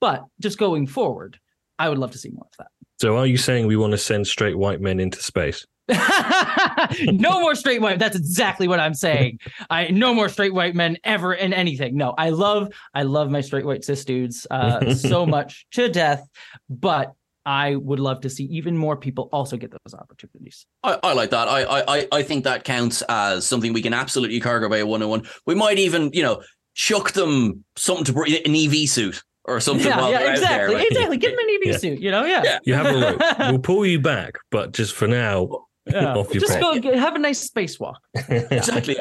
But just going forward, I would love to see more of that. So, are you saying we want to send straight white men into space? That. no more straight white. That's exactly what I'm saying. I no more straight white men ever in anything. No, I love I love my straight white cis dudes uh, so much to death, but I would love to see even more people also get those opportunities. I, I like that. I, I I- I think that counts as something we can absolutely cargo by a 101. We might even, you know, chuck them something to bring an EV suit or something yeah, while yeah, they're out exactly, there. like- exactly. Give them an EV Yeah. suit, you know? Yeah. Yeah. You have a rope. we'll pull you back, but just for now, Yeah. Just back. go get, have a nice spacewalk. exactly.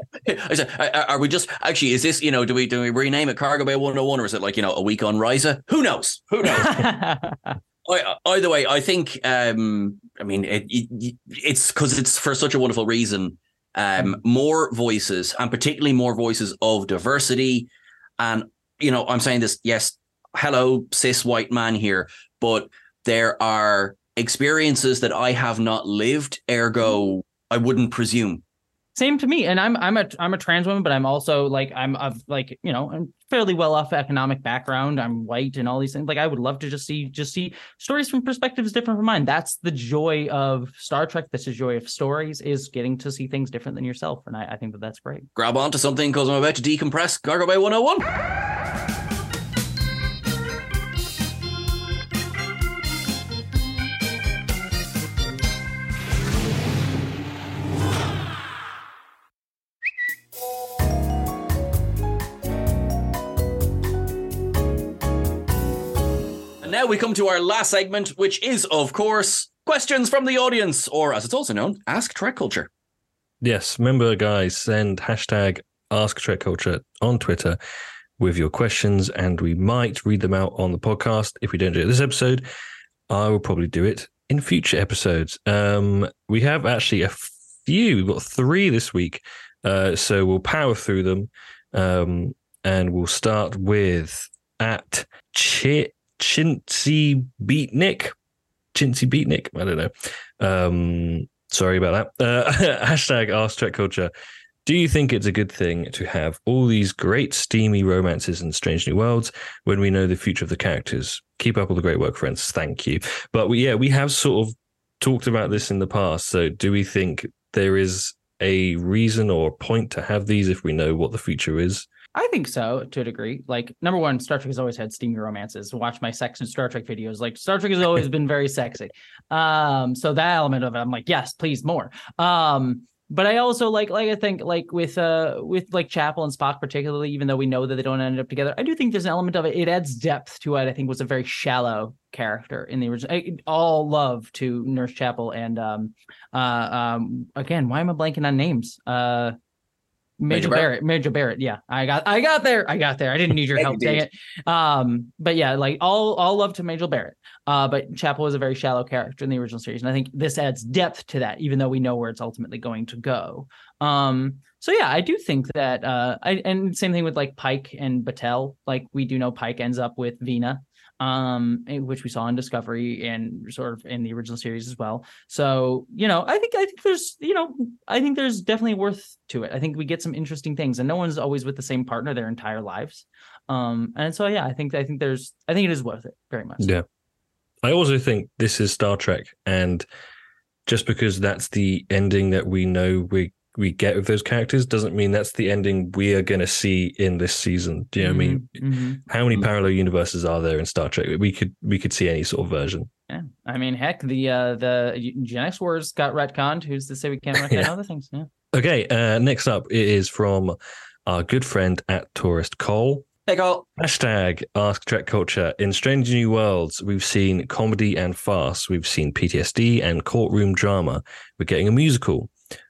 Are- we just actually? Is this you know? Do we do we rename it Cargo Bay 101 or is it like you know a week on Risa? Who knows? Who knows? I, either way, I think. Um, I mean, it, it, it's because it's for such a wonderful reason. Um, more voices, and particularly more voices of diversity. And you know, I'm saying this. Yes, hello, cis white man here, but there are experiences that I have not lived. Ergo, I wouldn't presume. Same to me, and I'm I'm a I'm a trans woman, but I'm also like I'm of like you know I'm fairly well off economic background. I'm white and all these things. Like I would love to just see just see stories from perspectives different from mine. That's the joy of Star Trek. That's the joy of stories is getting to see things different than yourself, and I, I think that that's great. Grab onto something because I'm about to decompress Cargo Bay 101. Now we come to our last segment, which is, of course, questions from the audience, or as it's also known, Ask Trek Culture. Yes, remember, guys, send hashtag Ask Trek Culture on Twitter with your questions, and we might read them out on the podcast. If we don't do it this episode, I will probably do it in future episodes. Um, we have actually a few. We've got three this week, uh, so we'll power through them, um, and we'll start with at Ch- Chintzy Beatnik. Chintzy Beatnik. I don't know. Um, sorry about that. Uh, hashtag Ask Trek Culture. Do you think it's a good thing to have all these great steamy romances in Strange New Worlds when we know the future of the characters? Keep up all the great work, friends. Thank you. But we, yeah, we have sort of talked about this in the past. So do we think there is a reason or a point to have these if we know what the future is? I think so to a degree. Like number one, Star Trek has always had steamy romances. Watch my sex and Star Trek videos. Like Star Trek has always been very sexy. Um, so that element of it, I'm like, yes, please more. Um, but I also like like I think like with uh with like Chapel and Spock particularly, even though we know that they don't end up together, I do think there's an element of it. It adds depth to what I think was a very shallow character in the original. I, all love to Nurse Chapel and um uh um again, why am I blanking on names? Uh Majel, Majel Barrett. Barrett. Majel Barrett. Yeah, I got, I got there. I got there. I didn't need your help. Dang it. Um, but yeah, like all, all love to Majel Barrett. Uh, but Chapel is a very shallow character in the original series, and I think this adds depth to that, even though we know where it's ultimately going to go. Um, so yeah, I do think that. Uh, I and same thing with like Pike and Batel. Like we do know Pike ends up with Vina, um, eh, which we saw in Discovery and sort of in the original series as well. So you know, I think I think there's you know I think there's definitely worth to it. I think we get some interesting things, and no one's always with the same partner their entire lives. Um, and so yeah, I think I think there's I think it is worth it very much. Yeah. I also think this is Star Trek, and just because that's the ending that we know we we get with those characters doesn't mean that's the ending we are going to see in this season. Do you know what I mean? Mhm. How many parallel universes are there in Star Trek? We could we could see any sort of version. Yeah, I mean, heck, the uh the Eugenics Wars got retconned. Who's to say we can't retcon Yeah. other things? Yeah. Okay, uh, next up it is from our good friend at Tourist Cole. Hey, Carl. Hashtag Ask Trek Culture. In Strange New Worlds, we've seen comedy and farce. We've seen PTSD and courtroom drama. We're getting a musical.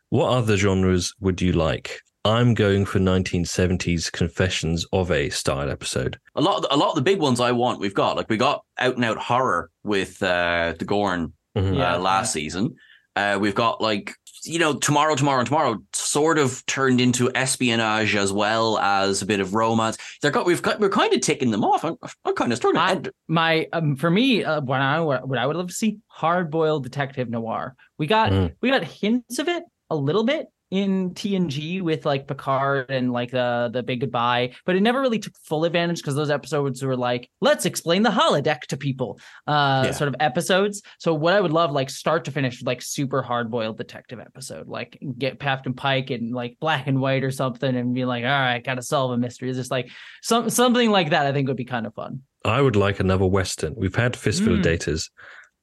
What other genres would you like? I'm going for 1970s Confessions of a style episode. A lot, of the, a lot of the big ones I want, we've got. Like we got out and out horror with uh, the Gorn Mhm. Yeah, uh, last season. Uh, we've got like you know tomorrow, tomorrow, and tomorrow sort of turned into espionage as well as a bit of romance. They're got we've got we're kind of ticking them off. I'm, I'm kind of struggling. I- And- my um, for me, uh, what I what I would love to see hard boiled detective noir. We got Mm. we got hints of it a little bit in TNG with like Picard and like the the big goodbye, but it never really took full advantage because those episodes were like let's explain the holodeck to people, uh, Yeah. sort of episodes. So what I would love like start to finish like super hard boiled detective episode, like get Captain Pike and like black and white or something, and be like, all right, gotta solve a mystery. It's just like some something like that. I think would be kind of fun. I would like another Western. We've had Fistful of Mm. Datas.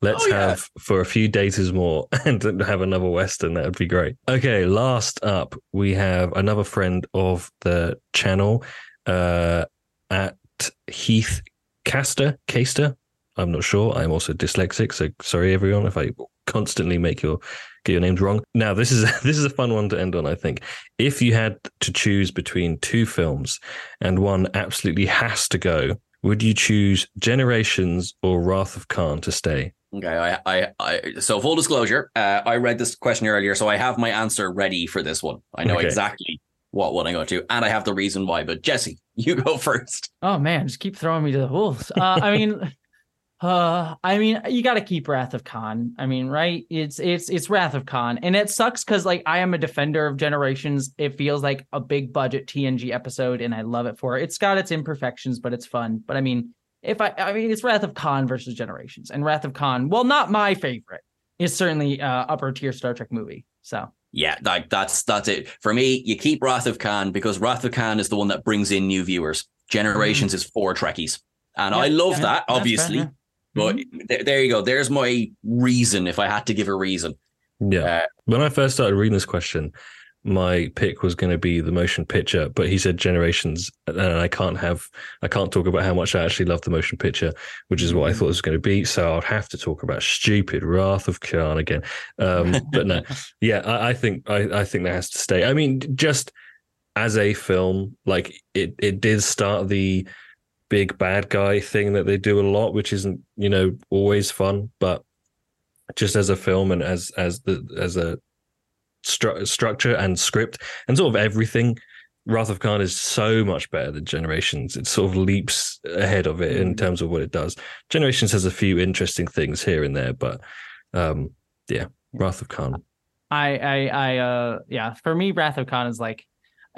Let's Oh, yeah. have for a few datas more and have another Western. That would be great. Okay, last up, we have another friend of the channel uh, at Heath Caster. Caster. I'm not sure. I'm also dyslexic, so sorry everyone if I constantly make your get your names wrong. Now, this is this is a fun one to end on. I think if you had to choose between two films and one absolutely has to go, would you choose Generations or Wrath of Khan to stay? Okay, I, I, I so full disclosure, uh, I read this question earlier, so I have my answer ready for this one. I know Okay. exactly what one I go to, and I have the reason why. But Jessie, you go first. Oh man, just keep throwing me to the wolves. Uh, I mean, uh, I mean, you got to keep Wrath of Khan. I mean, right? It's it's it's Wrath of Khan, and it sucks because like I am a defender of Generations. It feels like a big budget TNG episode, and I love it for it. It's got its imperfections, but it's fun. But I mean, if I, I mean, it's Wrath of Khan versus Generations, and Wrath of Khan, well, not my favorite, is certainly uh, upper tier Star Trek movie. So Yeah, like that's that's it for me. You keep Wrath of Khan because Wrath of Khan is the one that brings in new viewers. Generations is for Trekkies, and I love yeah, that that's fair, obviously. yeah. But Mm-hmm. there, there you go. There's my reason. If I had to give a reason, Yeah. Uh, when I first started reading this question, my pick was going to be the motion picture, but he said Generations, and I can't have, I can't talk about how much I actually love the motion picture, which is what I thought it was going to be. So I'd have to talk about stupid Wrath of Khan again. Um, but no, yeah, I, I think I, I think that has to stay. I mean, just as a film, like it, it did start the big bad guy thing that they do a lot, which isn't you know always fun, but just as a film and as as the as a stru- structure and script and sort of everything. Wrath of Khan is so much better than Generations. It sort of leaps ahead of it in terms of what it does. Generations has a few interesting things here and there, but um, yeah, Wrath of Khan. I I I uh yeah, for me Wrath of Khan is like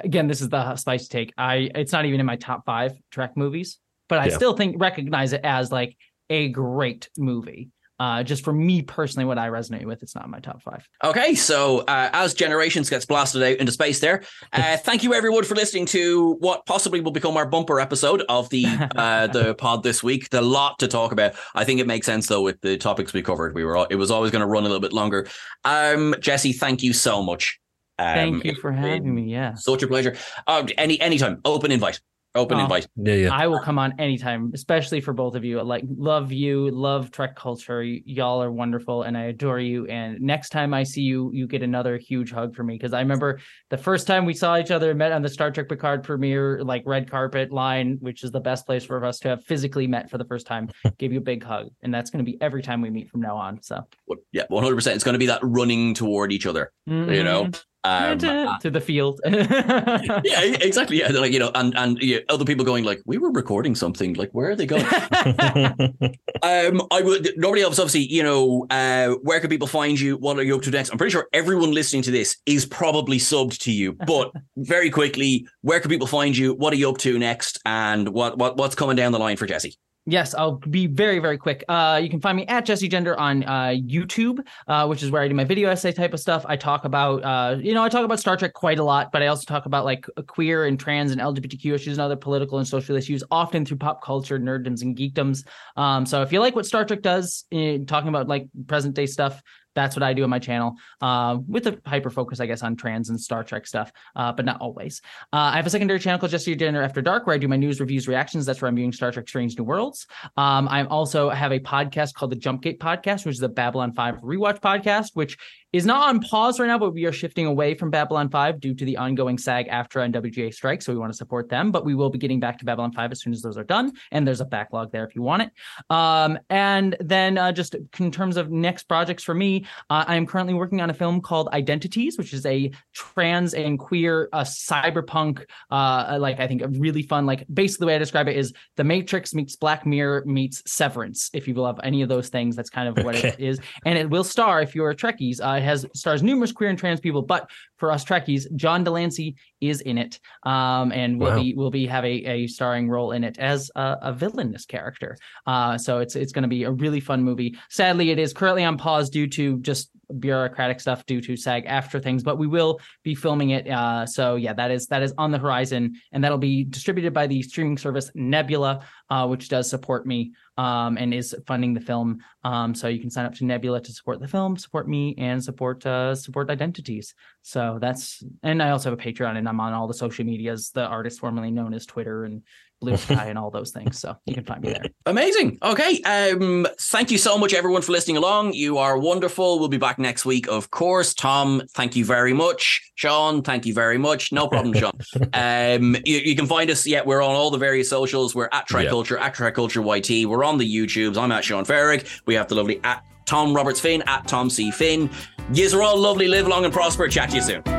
again, this is the spice take. I it's not even in my top 5 Trek movies, but I Yeah. still think recognize it as like a great movie. Uh just for me personally what I resonate with, it's not in my top 5. Okay, so uh, as Generations gets blasted out into space, there. Uh, thank you everyone for listening to what possibly will become our bumper episode of the uh, the pod this week. The lot to talk about. I think it makes sense though with the topics we covered. We were all, it was always going to run a little bit longer. Um, Jessie, thank you so much. Um, Thank you for having me. Yeah. Such a pleasure. Uh, any anytime, open invite. Open Oh. invite. Yeah, yeah. I will come on anytime, especially for both of you. Like, love you, love Trek culture. Y- y'all are wonderful, and I adore you. And next time I see you, you get another huge hug from me because I remember the first time we saw each other, met on the Star Trek Picard premiere, like red carpet line, which is the best place for us to have physically met for the first time. Gave you a big hug, and that's going to be every time we meet from now on. So, Yeah, one hundred percent. It's going to be that running toward each other. You know. Mm-hmm. Um, to the field. yeah, exactly. Yeah, like you know, and and yeah, other people going like, we were recording something. Like, where are they going? um, I would. Nobody else, obviously. You know, uh, where can people find you? What are you up to next? I'm pretty sure everyone listening to this is probably subbed to you. But very quickly, where can people find you? What are you up to next? And what what what's coming down the line for Jessie? Yes, I'll be very, very quick. Uh, you can find me at Jessie Gender on uh, YouTube, uh, which is where I do my video essay type of stuff. I talk about, uh, you know, I talk about Star Trek quite a lot, but I also talk about like queer and trans and LGBTQ issues and other political and social issues, often through pop culture, nerddoms, and geekdoms. Um, so if you like what Star Trek does, in talking about like present day stuff, that's what I do on my channel, uh, with a hyper focus, I guess, on trans and Star Trek stuff, uh, but not always. Uh, I have a secondary channel called Jessie Gender After Dark, where I do my news, reviews, reactions. That's where I'm viewing Star Trek: Strange New Worlds. Um, I also have a podcast called the Jumpgate Podcast, which is the Babylon 5 rewatch podcast, which is not on pause right now, but we are shifting away from Babylon 5 due to the ongoing SAG AFTRA and WGA strike. So we want to support them, but we will be getting back to Babylon 5 as soon as those are done. And there's a backlog there if you want it. Um, and then uh, just in terms of next projects for me, uh, I am currently working on a film called Identities, which is a trans and queer uh, cyberpunk, uh, like I think a really fun, like basically the way I describe it is The Matrix meets Black Mirror meets Severance. If you love any of those things, that's kind of what it Okay. is. And it will star, if you're a Trekkies, uh, it has stars numerous queer and trans people, but for us Trekkies, John de Lancie is in it, um, and will Wow. be will be have a, a starring role in it as a, a villainous character. Uh, so it's it's going to be a really fun movie. Sadly, it is currently on pause due to just bureaucratic stuff due to SAG after things, but we will be filming it. Uh, so yeah, that is that is on the horizon, and that'll be distributed by the streaming service Nebula. uh, which does support me um, and is funding the film. Um, so you can sign up to Nebula to support the film, support me, and support uh, support identities. So that's and I also have a Patreon, and I'm on all the social medias, the artist formerly known as Twitter and Blue Sky and all those things. So you can find me there. Amazing. Okay. Um, thank you so much, everyone, for listening along. You are wonderful. We'll be back next week, of course. Tom, thank you very much. Sean, thank you very much. No problem, Sean. um, you, you, can find us. Yeah, we're on all the various socials. We're at TrekCulture, yeah. at TrekCulture YT. We're on the YouTubes. I'm at Sean Ferrick. We have the lovely at Tom Roberts Finn, at Tom C. Finn. Yous are all lovely. Live long and prosper. Chat to you soon.